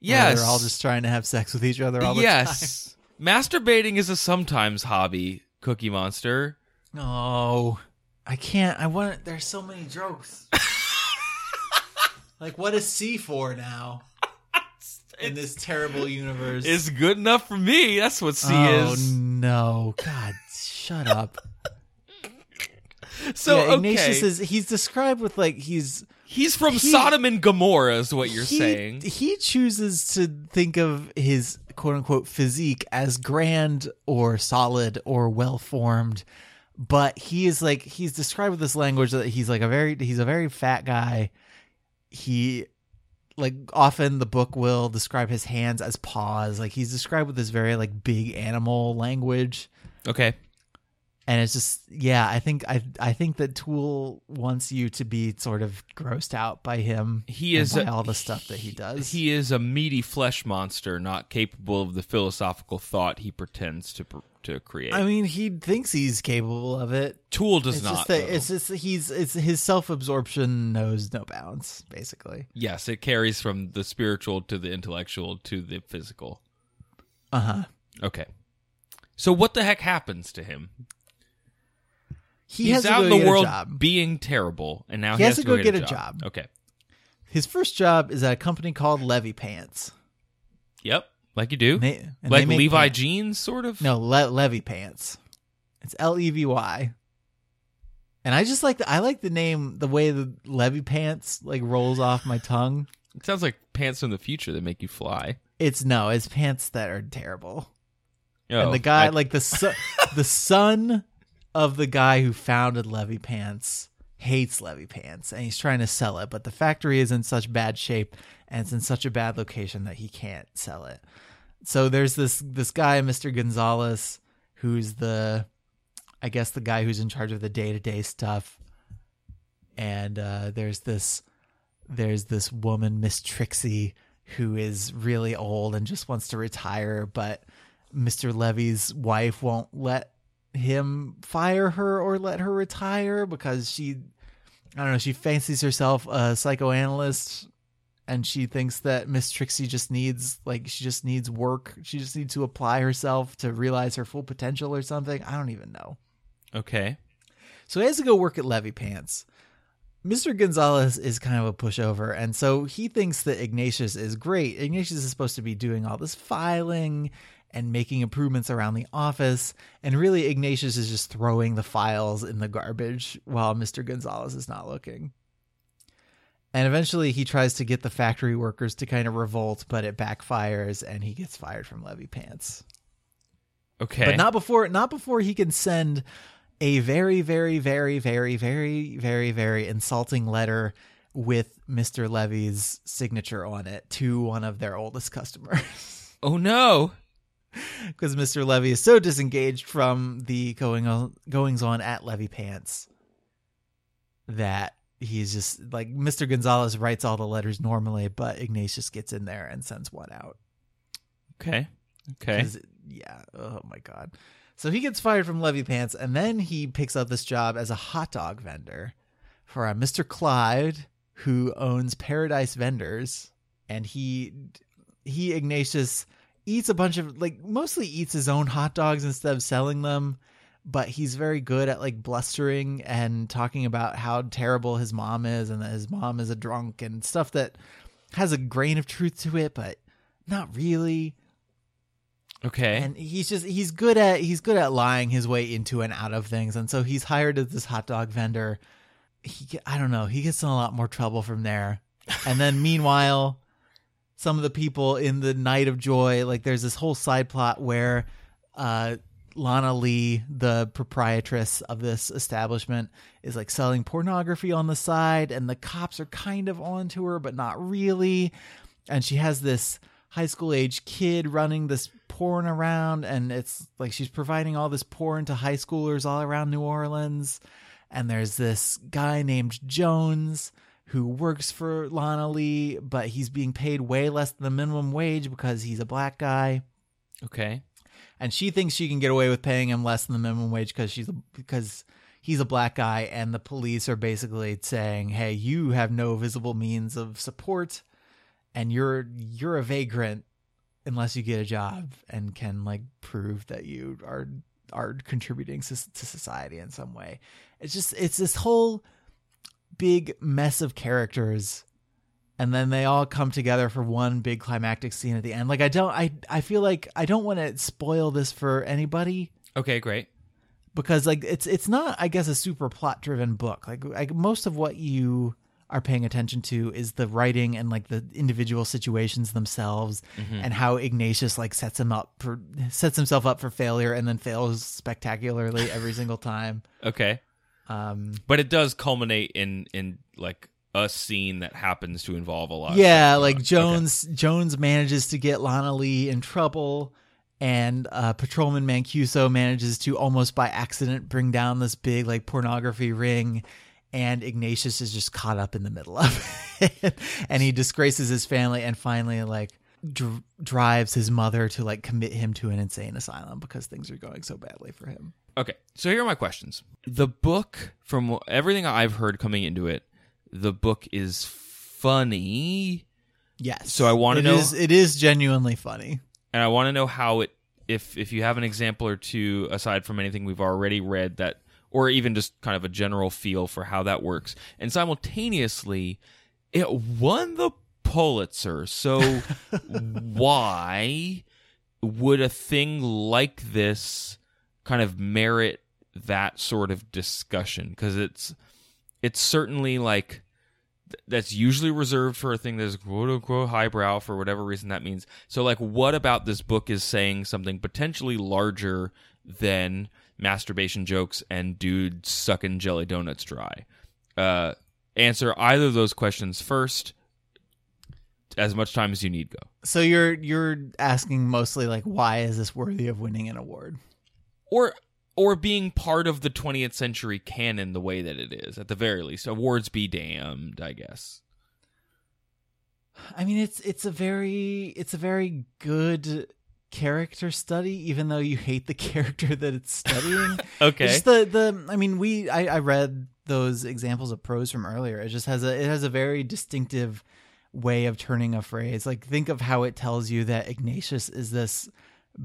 yes. they're all just trying to have sex with each other all the time. yes. Masturbating is a sometimes hobby, Cookie Monster. Oh, I can't. I want. There's so many jokes. like, what is C for now in this terrible universe? It's good enough for me. That's what C oh is. Oh no! God, shut up. So yeah, okay. Ignatius is. He's described with like he's He's from he- Sodom and Gomorrah, is what you're he, saying. He chooses to think of his quote unquote physique as grand or solid or well formed. But he is like he's described with this language that he's like a very he's a very fat guy. He like often the book will describe his hands as paws. Like he's described with this very like big animal language. Okay. And it's just yeah i think i i think that Toole wants you to be sort of grossed out by him He is by a- all the stuff that he does He is a meaty flesh monster, not capable of the philosophical thought he pretends to pr- to create. i mean he thinks he's capable of it Toole does it's not. just that it's just he's it's his self-absorption knows no bounds basically yes, it carries from the spiritual to the intellectual to the physical. uh-huh Okay. So what the heck happens to him? He He's has out go in the world being terrible, and now He he, has has to go get a job. Okay. his first job is at a company called levy pants Yep. Like you do. They- and like Levi pants. jeans, sort of. No, Le- Levy Pants. It's L E V Y. And I just like the I like the name the way the Levy Pants like rolls off my tongue. It sounds like pants from the future that make you fly. It's no, it's pants that are terrible. Oh, and the oh, guy I- like the son, the son of the guy who founded Levy Pants hates Levy Pants and he's trying to sell it, but the factory is in such bad shape and it's in such a bad location that he can't sell it. So there's this this guy, Mr. Gonzalez, who's the I guess the guy who's in charge of the day to day stuff. And uh, there's this there's this woman, Miss Trixie, who is really old and just wants to retire, but Mr. Levy's wife won't let him fire her or let her retire because she I don't know, she fancies herself a psychoanalyst and she thinks that Miss Trixie just needs like she just needs work. She just needs to apply herself to realize her full potential or something. I don't even know. okay. So he has to go work at Levy Pants. Mr. Gonzalez is kind of a pushover, and so he thinks that Ignatius is great. Ignatius is supposed to be doing all this filing and making improvements around the office, and really Ignatius is just throwing the files in the garbage while Mr. Gonzalez is not looking. And eventually he tries to get the factory workers to kind of revolt, but it backfires and he gets fired from Levy Pants Okay. but not before not before he can send a very very very very very very very insulting letter with Mr. Levy's signature on it to one of their oldest customers oh no. Because Mr. Levy is so disengaged from the going on, goings on at Levy Pants that he's just like Mr. Gonzalez writes all the letters normally but Ignatius gets in there and sends one out Okay. Okay. Yeah. Oh my god. So he gets fired from Levy Pants, and then he picks up this job as a hot dog vendor for uh, a Mr. Clyde, who owns Paradise Vendors, and he he Ignatius eats a bunch of like mostly eats his own hot dogs instead of selling them. But he's very good at like blustering and talking about how terrible his mom is and that his mom is a drunk and stuff that has a grain of truth to it, but not really Okay. and he's just he's good at he's good at lying his way into and out of things and so he's hired as this hot dog vendor he i don't know he gets in a lot more trouble from there and then meanwhile some of the people in the night of joy like there's this whole side plot where uh Lana Lee, the proprietress of this establishment, is like selling pornography on the side, and the cops are kind of onto her, but not really. And she has this high school age kid running this porn around, and it's like she's providing all this porn to high schoolers all around New Orleans. And there's this guy named Jones who works for Lana Lee, but he's being paid way less than the minimum wage because he's a black guy okay. and she thinks she can get away with paying him less than the minimum wage because she's a, because he's a black guy and the police are basically saying hey you have no visible means of support and you're you're a vagrant unless you get a job and can like prove that you are are contributing to, to society in some way it's just it's this whole big mess of characters and then they all come together for one big climactic scene at the end. Like i don't i i feel like i don't want to spoil this for anybody. Okay, great. because like it's it's not i guess a super plot driven book. Like like most of what you are paying attention to is the writing and like the individual situations themselves mm-hmm. and how ignatius like sets him up for sets himself up for failure and then fails spectacularly every single time. Okay. Um But it does culminate in in like a scene that happens to involve a lot. yeah like Okay. jones jones manages to get lana lee in trouble and uh, patrolman Mancuso manages to almost by accident bring down this big like pornography ring, and Ignatius is just caught up in the middle of it, and he disgraces his family, and finally like dr- drives his mother to like commit him to an insane asylum because things are going so badly for him. Okay, so here are my questions. The book, from everything I've heard coming into it, the book is funny, Yes. So I wanna know- is- it is genuinely funny. and I want to know how it, if if you have an example or two aside from anything we've already read that, or even just kind of a general feel for how that works, and simultaneously, it won the Pulitzer. So why would a thing like this kind of merit that sort of discussion? Because it's it's certainly like th- that's usually reserved for a thing that's quote unquote highbrow for whatever reason that means. So, like, what about this book is saying something potentially larger than masturbation jokes and dudes sucking jelly donuts dry? Uh, answer either of those questions first. As much time as you need, go. So you're you're asking mostly like why is this worthy of winning an award? Or or being part of the 20th century canon the way that it is, at the very least. Awards be damned, I guess. I mean it's it's a very it's a very good character study even though you hate the character that it's studying. Okay. It's just the the I mean we I, I read those examples of prose from earlier. It just has a it has a very distinctive way of turning a phrase. Like think of how it tells you that Ignatius is this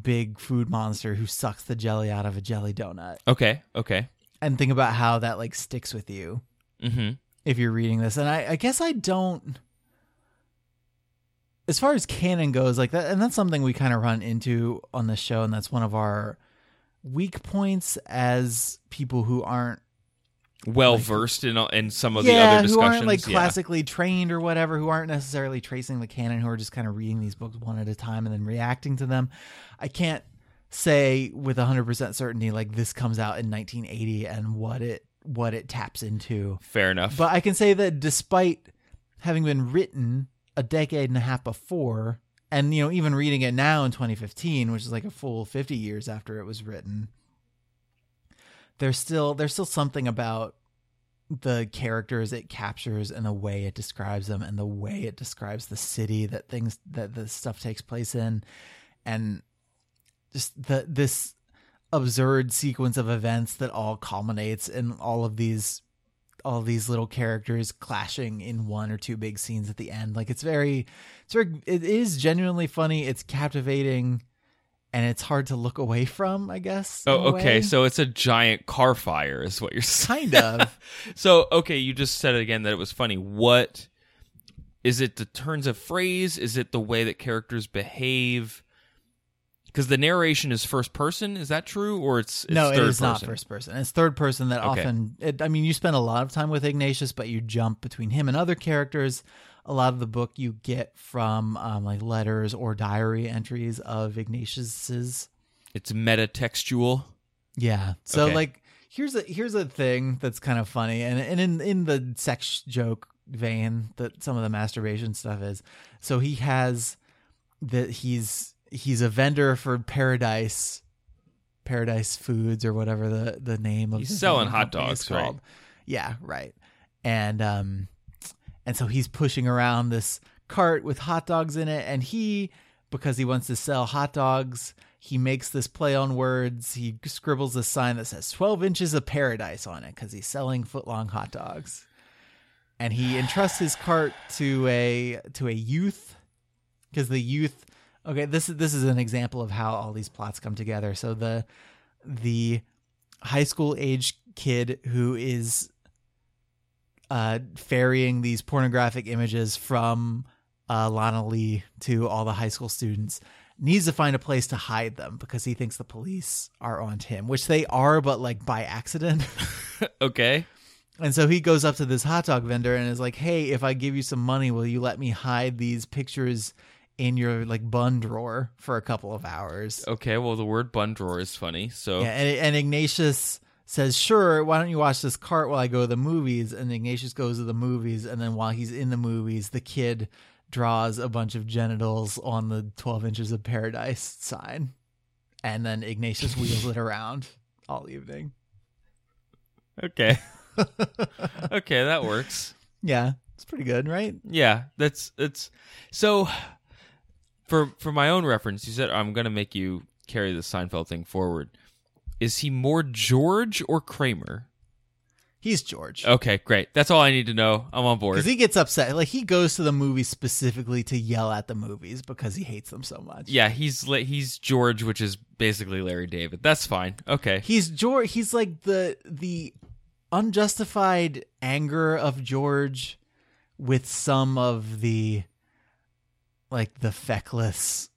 big food monster who sucks the jelly out of a jelly donut. okay. Okay. And think about how that like sticks with you Mm-hmm. if you're reading this. And I, I guess I don't as far as canon goes, like that and that's something we kind of run into on the show, and that's one of our weak points as people who aren't well versed in uh, in some of the yeah, other who discussions. aren't like yeah. classically trained or whatever, who aren't necessarily tracing the canon, who are just kind of reading these books one at a time and then reacting to them. I can't say with 100% certainty like this comes out in 1980 and what it what it taps into. Fair enough. But I can say that despite having been written a decade and a half before and you know even reading it now in 2015, which is like a full 50 years after it was written, there's still there's still something about the characters it captures and the way it describes them and the way it describes the city that things that the stuff takes place in. And just the this absurd sequence of events that all culminates in all of these all these little characters clashing in one or two big scenes at the end. Like it's very it's very it is genuinely funny. It's captivating and it's hard to look away from i guess oh, okay. way. So it's a giant car fire, is what you're saying. kind of So, okay, you just said again that it was funny. What is it? The turns of phrase? Is it the way that characters behave? Because the narration is first person. Is that true, or it's, it's no, it is not first person. It's third person that Okay. often. It, I mean, you spend a lot of time with Ignatius, but you jump between him and other characters. A lot of the book you get from um, like letters or diary entries of Ignatius's. It's metatextual. Yeah. So Okay. like, here's a here's a thing that's kind of funny, and and in in the sex joke vein that some of the masturbation stuff is. So he has that he's he's a vendor for Paradise Paradise Foods or whatever the the name of He's selling hot dogs, right? Yeah, right. And um and so he's pushing around this cart with hot dogs in it and he because he wants to sell hot dogs, he makes this play on words. He scribbles a sign that says 12 inches of paradise on it cuz he's selling foot-long hot dogs. And he entrusts his cart to a to a youth because the youth okay this is this is an example of how all these plots come together so the the high school age kid who is uh ferrying these pornographic images from uh Lana Lee to all the high school students needs to find a place to hide them because he thinks the police are on him which they are but like by accident okay. And so he goes up to this hot dog vendor and is like, "Hey, if I give you some money, will you let me hide these pictures in your like bun drawer for a couple of hours?" Okay. Well, the word bun drawer is funny. So Yeah, and, and Ignatius says, "Sure, why don't you watch this cart while I go to the movies?" And Ignatius goes to the movies, and then while he's in the movies, the kid draws a bunch of genitals on the 12 inches of paradise sign. and then Ignatius wheels it around all evening. Okay. okay, that works. Yeah, it's pretty good, right? Yeah, that's it's so for for my own reference, you said I'm going to make you carry the Seinfeld thing forward. Is he more George or Kramer? He's George. Okay, great. That's all I need to know. I'm on board. Because he gets upset. Like he goes to the movies specifically to yell at the movies because he hates them so much. yeah, he's he's George, which is basically Larry David. That's fine. Okay. He's George. He's like the the unjustified anger of George with some of the like the feckless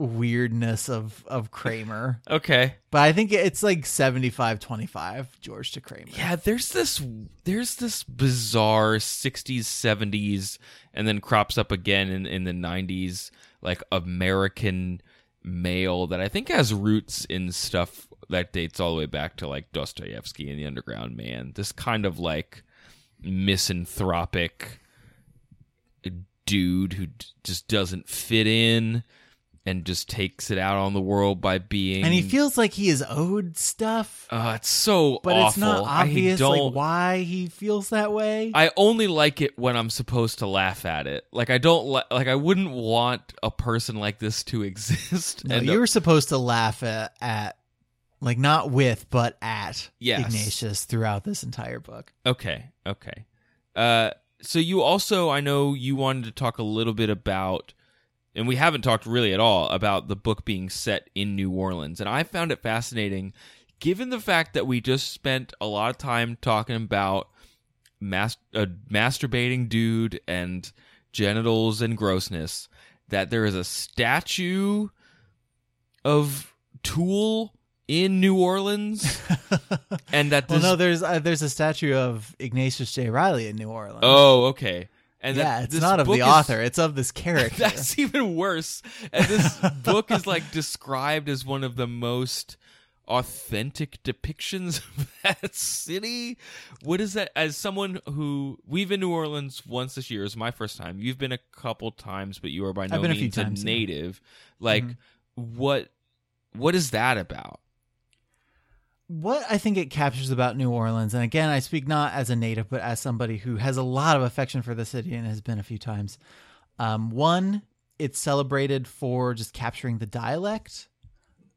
weirdness of of Kramer. Okay. But I think it's like 75-25 George to Kramer. Yeah, there's this there's this bizarre 60s 70s and then crops up again in in the 90s like American male that I think has roots in stuff that dates all the way back to like Dostoevsky and the Underground Man. This kind of like misanthropic dude who d- just doesn't fit in and just takes it out on the world by being And he feels like he is owed stuff, uh, it's so but awful. it's not obvious like why he feels that way. I only like it when I'm supposed to laugh at it. Like I don't li- like I wouldn't want a person like this to exist. No, and uh, you were supposed to laugh at, at like not with but at Yes. Ignatius throughout this entire book. okay, okay. Uh, so you also, I know you wanted to talk a little bit about, and we haven't talked really at all about the book being set in New Orleans, and I found it fascinating, given the fact that we just spent a lot of time talking about mas- a masturbating dude and genitals and grossness, that there is a statue of Toole in New Orleans, and that Well, no, there's uh, there's a statue of Ignatius J. Reilly in New Orleans. Oh, okay. And yeah, it's not of the is- author; it's of this character. That's even worse. And this book is like described as one of the most authentic depictions of that city. What is that? As someone who we've been to New Orleans once this year is my first time. You've been a couple times, but you are by no been a few means a, times, yeah. Mm-hmm. native. Like what? What is that about? What I think it captures about New Orleans, and again, I speak not as a native, but as somebody who has a lot of affection for the city and has been a few times. Um, one, it's celebrated for just capturing the dialect.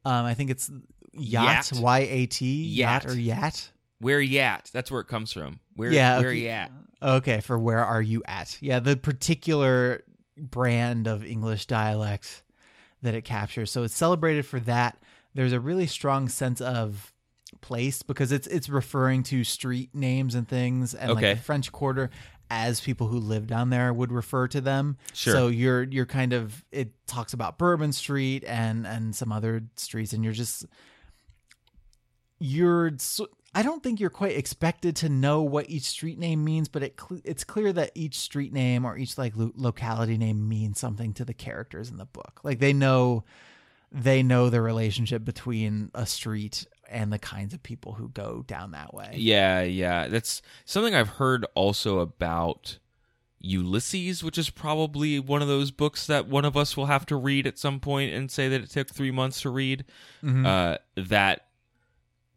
Um, I think it's yacht, Yat. Y A T, yacht Yat. or yat. Where you at? That's where it comes from. Where? Yeah, Where okay. you at? Okay, for where are you at? Yeah, the particular brand of English dialect that it captures. So it's celebrated for that. There's a really strong sense of place because it's it's referring to street names and things and Okay. like the French Quarter as people who live down there would refer to them. Sure. So you're you're kind of it talks about Bourbon Street and and some other streets and you're just you're so- I don't think you're quite expected to know what each street name means, but it cl- it's clear that each street name or each like lo- locality name means something to the characters in the book. Like they know they know the relationship between a street and the kinds of people who go down that way. Yeah, yeah. That's something I've heard also about Ulysses, which is probably one of those books that one of us will have to read at some point and say that it took three months to read. Mm-hmm. Uh, that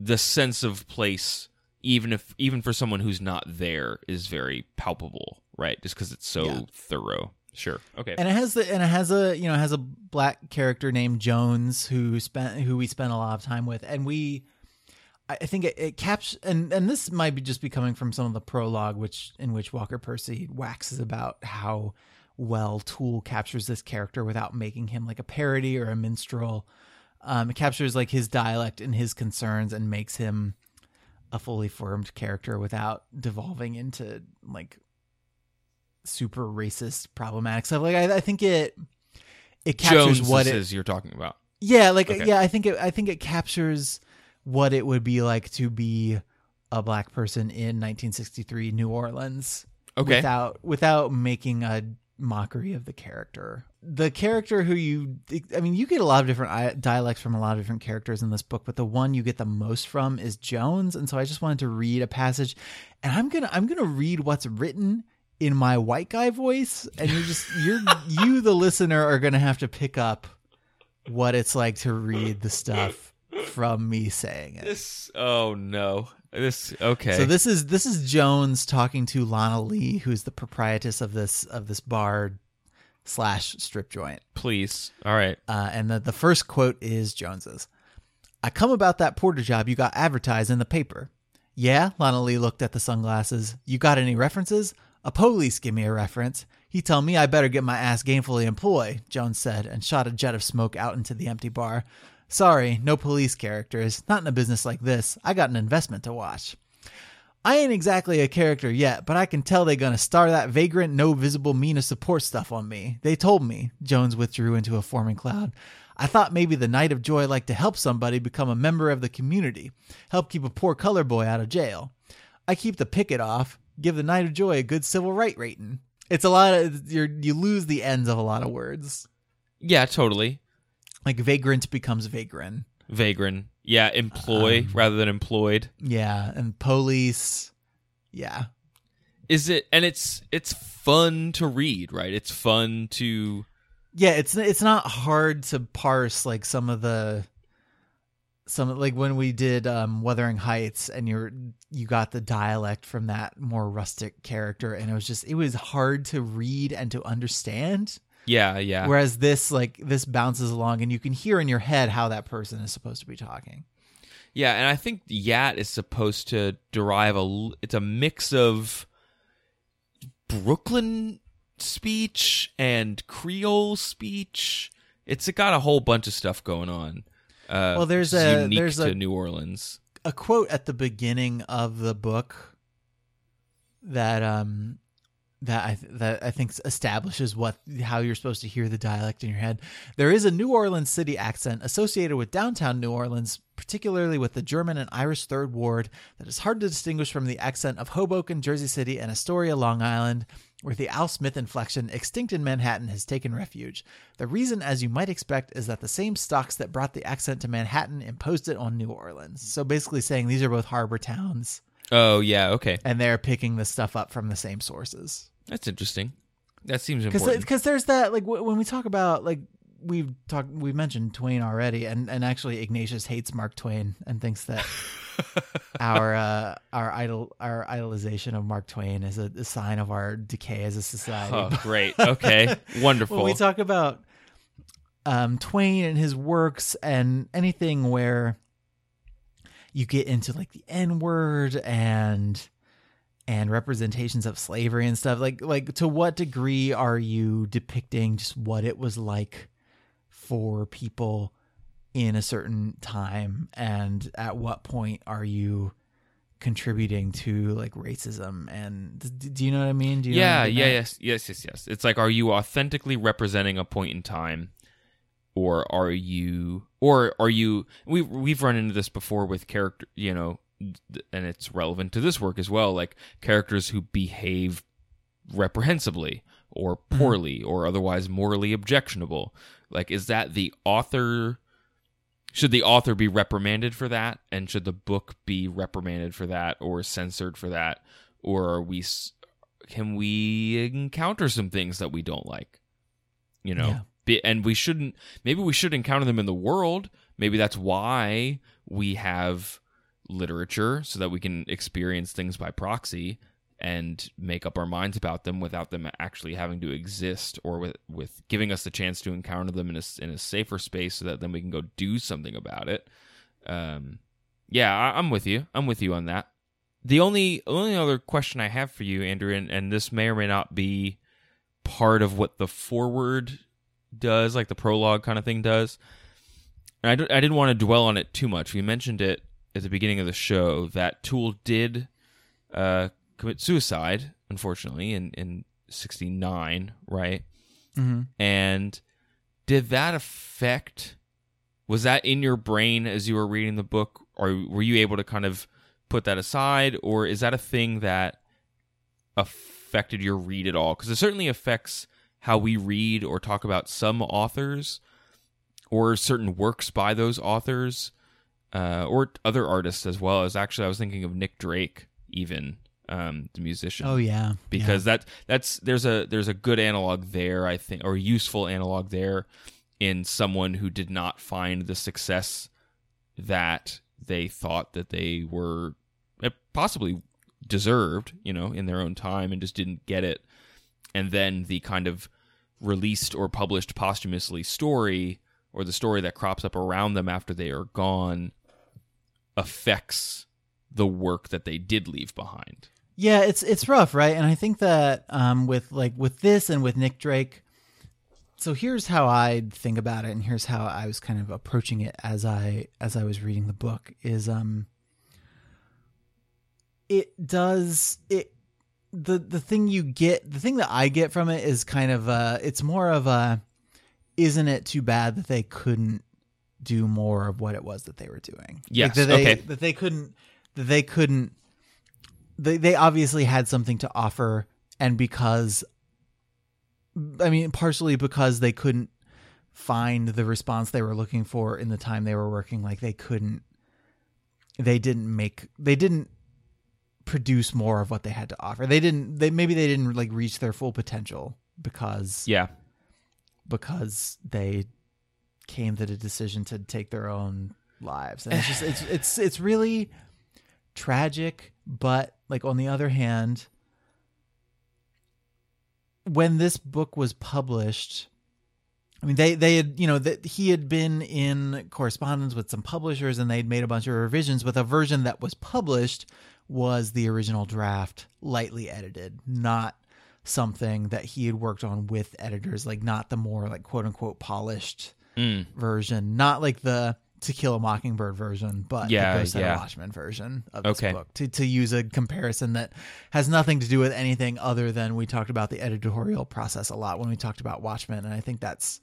the sense of place, even if even for someone who's not there, is very palpable, right? Just because it's so Yeah. thorough. Sure. Okay. and it has the and it has a you know has a black character named Jones who spent who we spent a lot of time with, and we. I I think it, it caps and and this might be just be coming from some of the prologue, which in which Walker Percy waxes about how well Toole captures this character without making him like a parody or a minstrel. Um, it captures like his dialect and his concerns and makes him a fully formed character without devolving into like super racist problematic stuff. Like I, I think it it captures Jones what it is you're talking about. yeah, like Okay. yeah, I think it I think it captures what it would be like to be a black person in 1963 New Orleans Okay. without without making a mockery of the character. The character who you I mean you get a lot of different dialects from a lot of different characters in this book, but the one you get the most from is Jones, and so I just wanted to read a passage and I'm to I'm going to read what's written in my white guy voice and you're just you're you the listener are going to have to pick up what it's like to read the stuff from me saying it. This. Oh no. This. Okay. So this is this is Jones talking to Lana Lee, who's the proprietress of this of this bar slash strip joint. Please. All right. Uh, and the, the first quote is Jones's. I come about that porter job you got advertised in the paper. Yeah, Lana Lee looked at the sunglasses. You got any references? A police give me a reference. He tell me I better get my ass gainfully employed, Jones said, and shot a jet of smoke out into the empty bar. Sorry, no police characters. Not in a business like this. I got an investment to watch. I ain't exactly a character yet, but I can tell they gonna star that vagrant, no visible mean of support stuff on me. They told me. Jones withdrew into a forming cloud. I thought maybe the Night of Joy liked to help somebody become a member of the community, help keep a poor color boy out of jail. I keep the picket off, give the Knight of Joy a good civil right rating. It's a lot of you you lose the ends of a lot of words. Yeah. Totally. Like vagrant becomes vagrant. Vagrant. Yeah. Employ Um, rather than employed. Yeah, and police. Yeah. Is it? And it's it's fun to read, right? It's fun to. Yeah, it's it's not hard to parse like some of the some like when we did um Wuthering Heights and you're you got the dialect from that more rustic character and it was just it was hard to read and to understand. Yeah. Yeah. Whereas this like this bounces along and you can hear in your head how that person is supposed to be talking. Yeah, and I think Yat is supposed to derive a It's a mix of Brooklyn speech and Creole speech. It's got a whole bunch of stuff going on. Uh, Well, there's a- there's a- New Orleans. a quote at the beginning of the book that um that I that I think establishes what how you're supposed to hear the dialect in your head. There is a New Orleans city accent associated with downtown New Orleans, particularly with the German and Irish Third Ward, that is hard to distinguish from the accent of Hoboken, Jersey City, and Astoria, Long Island, where the Al Smith inflection, extinct in Manhattan, has taken refuge. The reason, as you might expect, is that the same stocks that brought the accent to Manhattan imposed it on New Orleans. So basically saying these are both harbor towns, Oh yeah, okay, and they're picking the stuff up from the same sources. that's interesting. That seems important. because there's that like w- when we talk about like we've talked we've mentioned Twain already, and and actually Ignatius hates Mark Twain and thinks that our uh, our idol our idolization of Mark Twain is a, a sign of our decay as a society. oh, great. Okay, wonderful. when we talk about um, Twain and his works and anything where you get into like the N word and and representations of slavery and stuff like like to what degree are you depicting just what it was like for people in a certain time and at what point are you contributing to like racism and do you know what i mean do you yeah, yeah, yes, yes, yes, yes. It's like, are you authentically representing a point in time, or are you, or are you? We we've run into this before with character, you know, and it's relevant to this work as well. Like characters who behave reprehensibly or mm-hmm. poorly or otherwise morally objectionable. Like, is that the author? Should the author be reprimanded for that, and should the book be reprimanded for that, or censored for that, or are we? Can we encounter some things that we don't like? You know, Yeah. Be, and we shouldn't. Maybe we should encounter them in the world. Maybe that's why we have literature so that we can experience things by proxy and make up our minds about them without them actually having to exist or with with giving us the chance to encounter them in a, in a safer space so that then we can go do something about it. Um yeah I, i'm with you. I'm with you on that. The only only other question i have for you andrew and, and this may or may not be part of what the foreword does like the prologue kind of thing does and I, I didn't want to dwell on it too much. We mentioned it at the beginning of the show that Toole did uh, commit suicide, unfortunately, in in '69, right? Mhm. And did that affect? Was that in your brain as you were reading the book, or were you able to kind of put that aside, or is that a thing that affected your read at all? Because it certainly affects how we read or talk about some authors or certain works by those authors uh, or other artists as well. As actually, I was thinking of Nick Drake, even um, the musician Oh yeah, because that that's there's a there's a good analog there I think or useful analog there in someone who did not find the success that they thought that they were uh, possibly deserved, you know, in their own time and just didn't get it. And then the kind of released or published posthumously story or the story that crops up around them after they are gone affects the work that they did leave behind. Yeah, it's it's rough, right? And I think that um, with like with this and with Nick Drake, so here's how I think about it, and here's how I was kind of approaching it as I as I was reading the book. Is um, it does it the the thing you get the thing that I get from it is kind of uh it's more of a isn't it too bad that they couldn't do more of what it was that they were doing? Yes, that they, okay. That they couldn't that they couldn't they they obviously had something to offer and because I mean partially because they couldn't find the response they were looking for in the time they were working like they couldn't they didn't make they didn't produce more of what they had to offer. They didn't they maybe they didn't like reach their full potential because Yeah. because they came to the decision to take their own lives. And it's just it's it's it's really tragic, but like on the other hand, when this book was published, I mean they they had you know that he had been in correspondence with some publishers and they'd made a bunch of revisions, but the version that was published was the original draft, lightly edited, not something that he had worked on with editors, like not the more like quote unquote polished Mm. version, not like the To Kill a Mockingbird version, but Yeah, the Ghost yeah. and Watchmen version of this Okay. book. To to use a comparison that has nothing to do with anything other than we talked about the editorial process a lot when we talked about Watchmen, and I think that's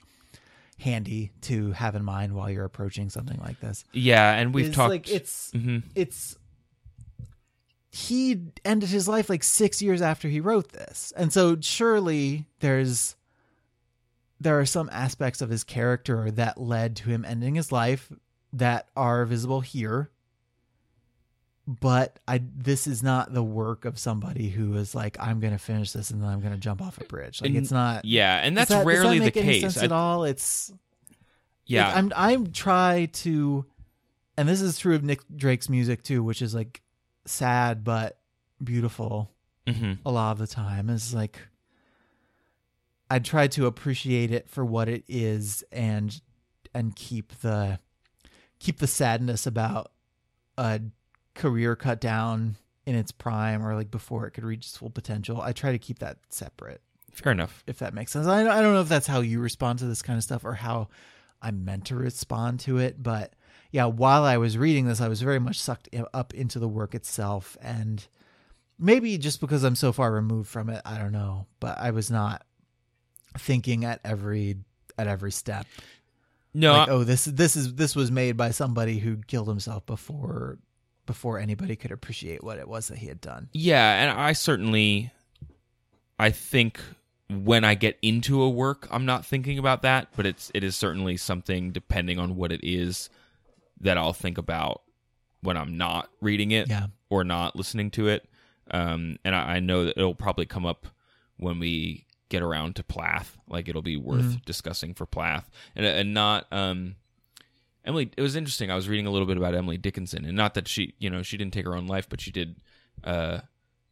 handy to have in mind while you're approaching something like this. Yeah, and we've talked like it's Mhm. it's he ended his life like six years after he wrote this and so surely there's there are some aspects of his character that led to him ending his life that are visible here but i this is not the work of somebody who is like i'm gonna finish this and then i'm gonna jump off a bridge like And- it's not Yeah, and that's that- does that rarely the case. I- at all it's yeah. like, I'm I'm try to, and this is true of Nick Drake's music too, which is like sad but beautiful Mhm. a lot of the time. Is like I try to appreciate it for what it is and and keep the keep the sadness about a career cut down in its prime or like before it could reach its full potential. I try to keep that separate Fair enough. if that makes sense. I, I don't know if that's how you respond to this kind of stuff or how I'm meant to respond to it, but yeah, while I was reading this, I was very much sucked up into the work itself, and maybe just because I'm so far removed from it, I don't know, but I was not thinking at every at every step No, like, I- oh, this this is this was made by somebody who killed himself before before anybody could appreciate what it was that he had done. Yeah, and I certainly I think when I get into a work, I'm not thinking about that, but it's it is certainly something depending on what it is that I'll think about when I'm not reading it Yeah. or not listening to it. Um, and I, I know that it'll probably come up when we get around to Plath. Like it'll be worth discussing for Plath, and and not um, Emily. It was interesting. I was reading a little bit about Emily Dickinson, and not that she, you know, she didn't take her own life, but she did uh,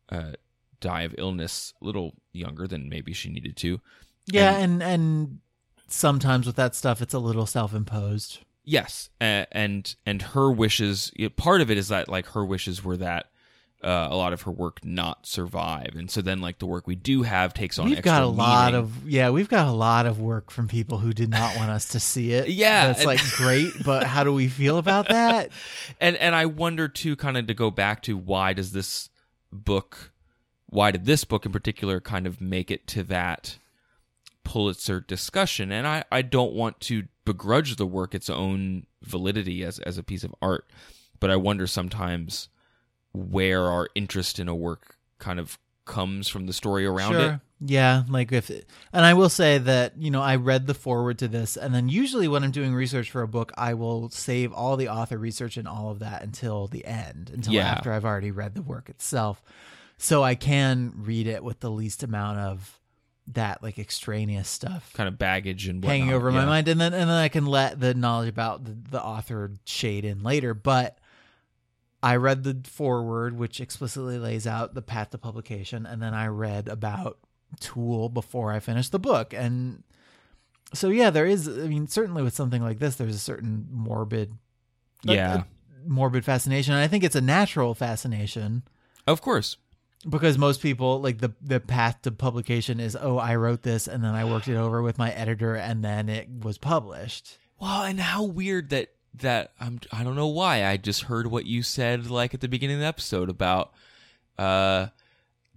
uh, die of illness a little younger than maybe she needed to. Yeah, and and sometimes with that stuff, it's a little self imposed. Yes, uh, and and her wishes. Part of it is that like her wishes were that uh, a lot of her work not survive, and so then like the work we do have takes on. We've extra got a lot of yeah, we've got a lot of work from people who did not want us to see it. Yeah, that's like great, but how do we feel about that? and and I wonder too, kind of to go back to why does this book, why did this book in particular kind of make it to that Pulitzer discussion? And I I don't want to begrudge the work its own validity as as a piece of art, but I wonder sometimes where our interest in a work kind of comes from the story around it. Yeah, like if, and I will say that you know I read the foreword to this, and then usually when I'm doing research for a book, I will save all the author research and all of that until the end, until Yeah. after I've already read the work itself, so I can read it with the least amount of that like extraneous stuff kind of baggage and hanging whatnot. over my mind and then and then I can let the knowledge about the, the author shade in later but I read the foreword which explicitly lays out the path to publication and then I read about Toole before I finished the book and so yeah there is I mean certainly with something like this there's a certain morbid Yeah. morbid fascination and I think it's a natural fascination Of course. because most people like the the path to publication is oh I wrote this and then I worked it over with my editor and then it was published. Well, and how weird that that I'm I don't know why I just heard what you said like at the beginning of the episode about uh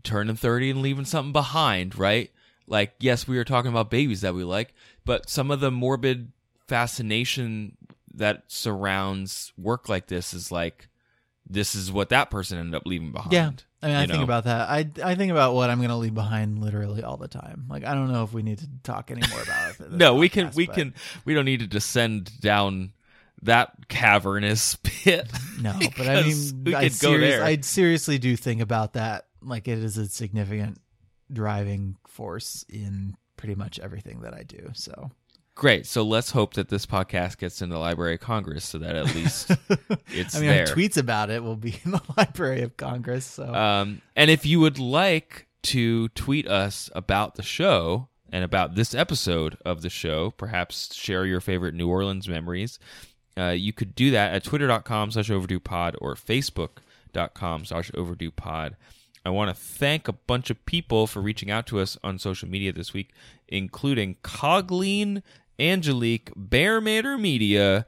turning 30 and leaving something behind, right? Like yes, we were talking about babies that we like, but some of the morbid fascination that surrounds work like this is like this is what that person ended up leaving behind. Yeah. I mean, I think about that. I I think about what I'm going to leave behind literally all the time. Like I don't know if we need to talk anymore about it. No, we can we but can we don't need to descend down that cavernous pit. No, but I mean, I, serious. I seriously do think about that. Like it is a significant driving force in pretty much everything that I do. So Great. So let's hope that this podcast gets in the Library of Congress so that at least it's I mean, there. tweets about it will be in the Library of Congress. So Um, and if you would like to tweet us about the show and about this episode of the show, perhaps share your favorite New Orleans memories, uh, you could do that at twitter.com slash overdue pod or facebook.com slash overdue pod. I want to thank a bunch of people for reaching out to us on social media this week, including Cogleen, Angelique, Bear Matter Media,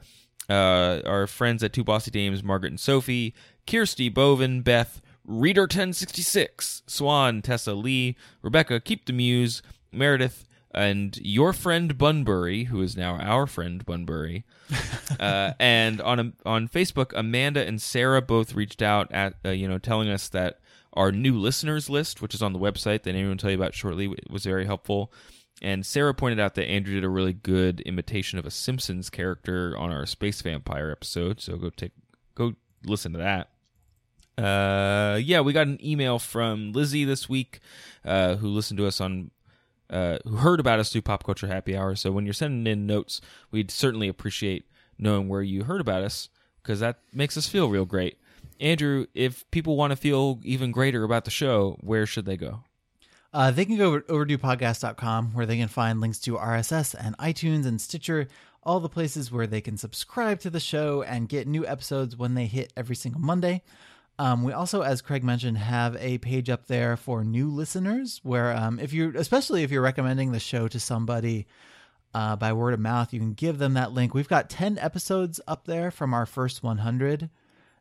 uh, our friends at Two Bossy Dames, Margaret and Sophie, Kirsty, Bovin, Beth, Reader 1066, Swan, Tessa Lee, Rebecca, Keep the Muse, Meredith, and your friend Bunbury, who is now our friend Bunbury. uh, and on on Facebook, Amanda and Sarah both reached out at uh, you know telling us that our new listeners list, which is on the website that Andrew will tell you about shortly, was very helpful. And Sarah pointed out that Andrew did a really good imitation of a Simpsons character on our space vampire episode. So go take go listen to that. Uh, yeah, we got an email from Lizzie this week, uh, who listened to us on, uh, who heard about us through Pop Culture Happy Hour. So when you're sending in notes, we'd certainly appreciate knowing where you heard about us because that makes us feel real great. Andrew, if people want to feel even greater about the show, where should they go? Uh, they can go over to overduepodcast.com where they can find links to RSS and iTunes and Stitcher, all the places where they can subscribe to the show and get new episodes when they hit every single Monday. Um, we also, as Craig mentioned, have a page up there for new listeners where, um, if you're, especially if you're recommending the show to somebody uh, by word of mouth, you can give them that link. We've got 10 episodes up there from our first 100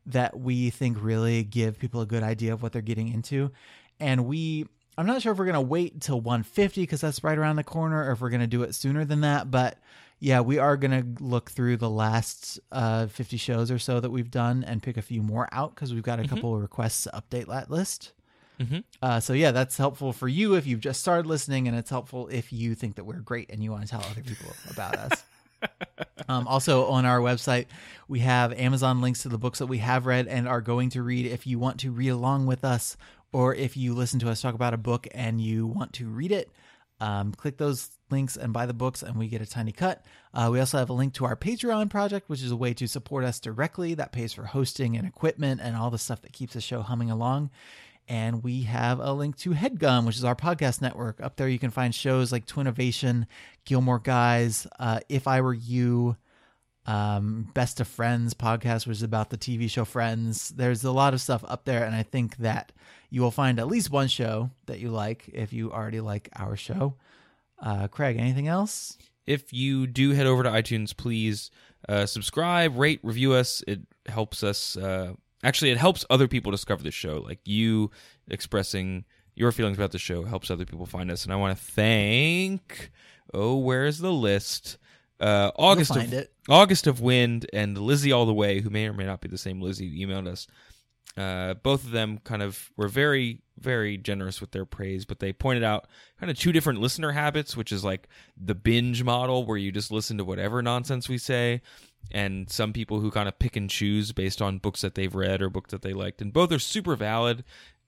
that we think really give people a good idea of what they're getting into. And we, I'm not sure if we're going to wait till 150 because that's right around the corner or if we're going to do it sooner than that. But yeah, we are going to look through the last uh, 50 shows or so that we've done and pick a few more out because we've got a couple of requests to update that list. Mhm. Uh, so yeah, that's helpful for you if you've just started listening, and it's helpful if you think that we're great and you want to tell other people about us. Um, also, on our website, we have Amazon links to the books that we have read and are going to read. If you want to read along with us, or if you listen to us talk about a book and you want to read it, um, click those links and buy the books, and we get a tiny cut. Uh, we also have a link to our Patreon project, which is a way to support us directly. That pays for hosting and equipment and all the stuff that keeps the show humming along. And we have a link to Headgum, which is our podcast network. Up there, you can find shows like Twinnovation, Gilmore Guys, uh, If I Were You, um, Best of Friends podcast, which is about the TV show Friends. There's a lot of stuff up there, and I think that you will find at least one show that you like if you already like our show. Uh, Craig, anything else? If you do head over to iTunes, please uh, subscribe, rate, review us. It helps us. Uh, actually, it helps other people discover the show. Like you expressing your feelings about the show helps other people find us. And I want to thank. Oh, where's the list? Uh, August find of it. August of Wind and Lizzie All the Way, who may or may not be the same Lizzie who emailed us. Uh, both of them kind of were very, very generous with their praise, but they pointed out kind of two different listener habits, which is like the binge model, where you just listen to whatever nonsense we say, and some people who kind of pick and choose based on books that they've read or books that they liked. And both are super valid,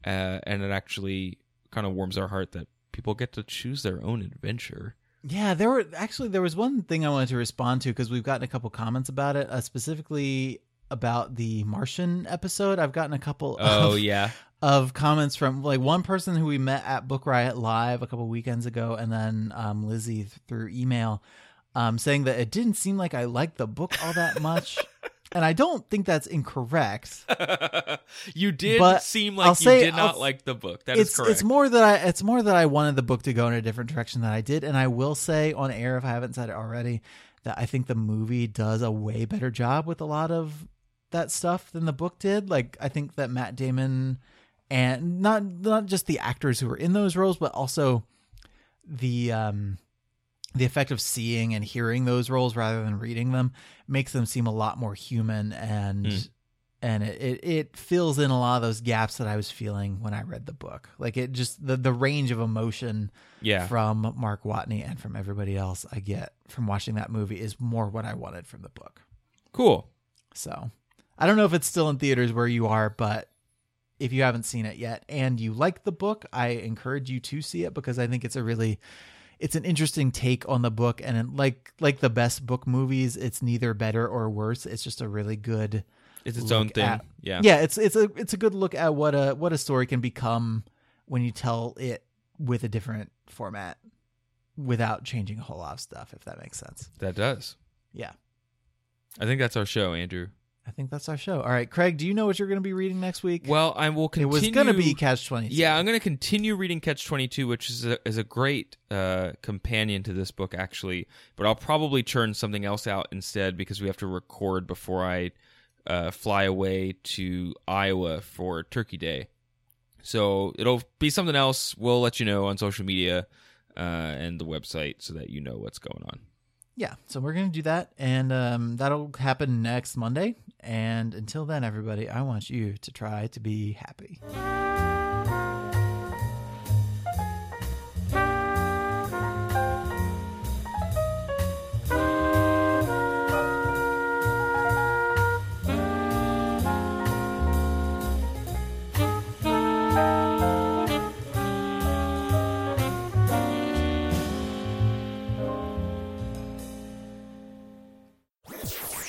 uh, and it actually kind of warms our heart that People get to choose their own adventure. Yeah, there were actually there was one thing I wanted to respond to because we've gotten a couple comments about it, uh, specifically about the Martian episode. I've gotten a couple. Oh of, yeah, of comments from like one person who we met at Book Riot Live a couple weekends ago, and then um, Lizzie th- through email, um, saying that it didn't seem like I liked the book all that much. and I don't think that's incorrect. you did But seem like I'll you say- did not I'll- like the book. That is correct. it's more that I it's more that I wanted the book to go in a different direction than I did, and I will say on air if I haven't said it already that I think the movie does a way better job with a lot of that stuff than the book did. Like I think that Matt Damon and not not just the actors who were in those roles, but also the um the effect of seeing and hearing those roles rather than reading them makes them seem a lot more human and Mm. and it, it it fills in a lot of those gaps that I was feeling when I read the book. Like it just the the range of emotion yeah. from Mark Watney and from everybody else I get from watching that movie is more what I wanted from the book. Cool. So I don't know if it's still in theaters where you are, but if you haven't seen it yet and you like the book, I encourage you to see it because I think it's a really it's an interesting take on the book and it, like like the best book movies, it's neither better or worse. It's just a really good It's its own thing. at- yeah. yeah, it's it's a it's a good look at what a what a story can become when you tell it with a different format without changing a whole lot of stuff if that makes sense. That does. Yeah. I think that's our show, Andrew. I think that's our show. All right, Craig, do you know what you're going to be reading next week? Well, I will continue. it was going to be Catch 22. Yeah, I'm going to continue reading Catch 22, which is a, is a great uh, companion to this book, actually. But I'll probably churn something else out instead because we have to record before I uh, fly away to Iowa for Turkey Day. So it'll be something else. We'll let you know on social media uh, and the website so that you know what's going on. Yeah, so we're going to do that and um, that'll happen next Monday. And until then everybody, I want you to try to be happy.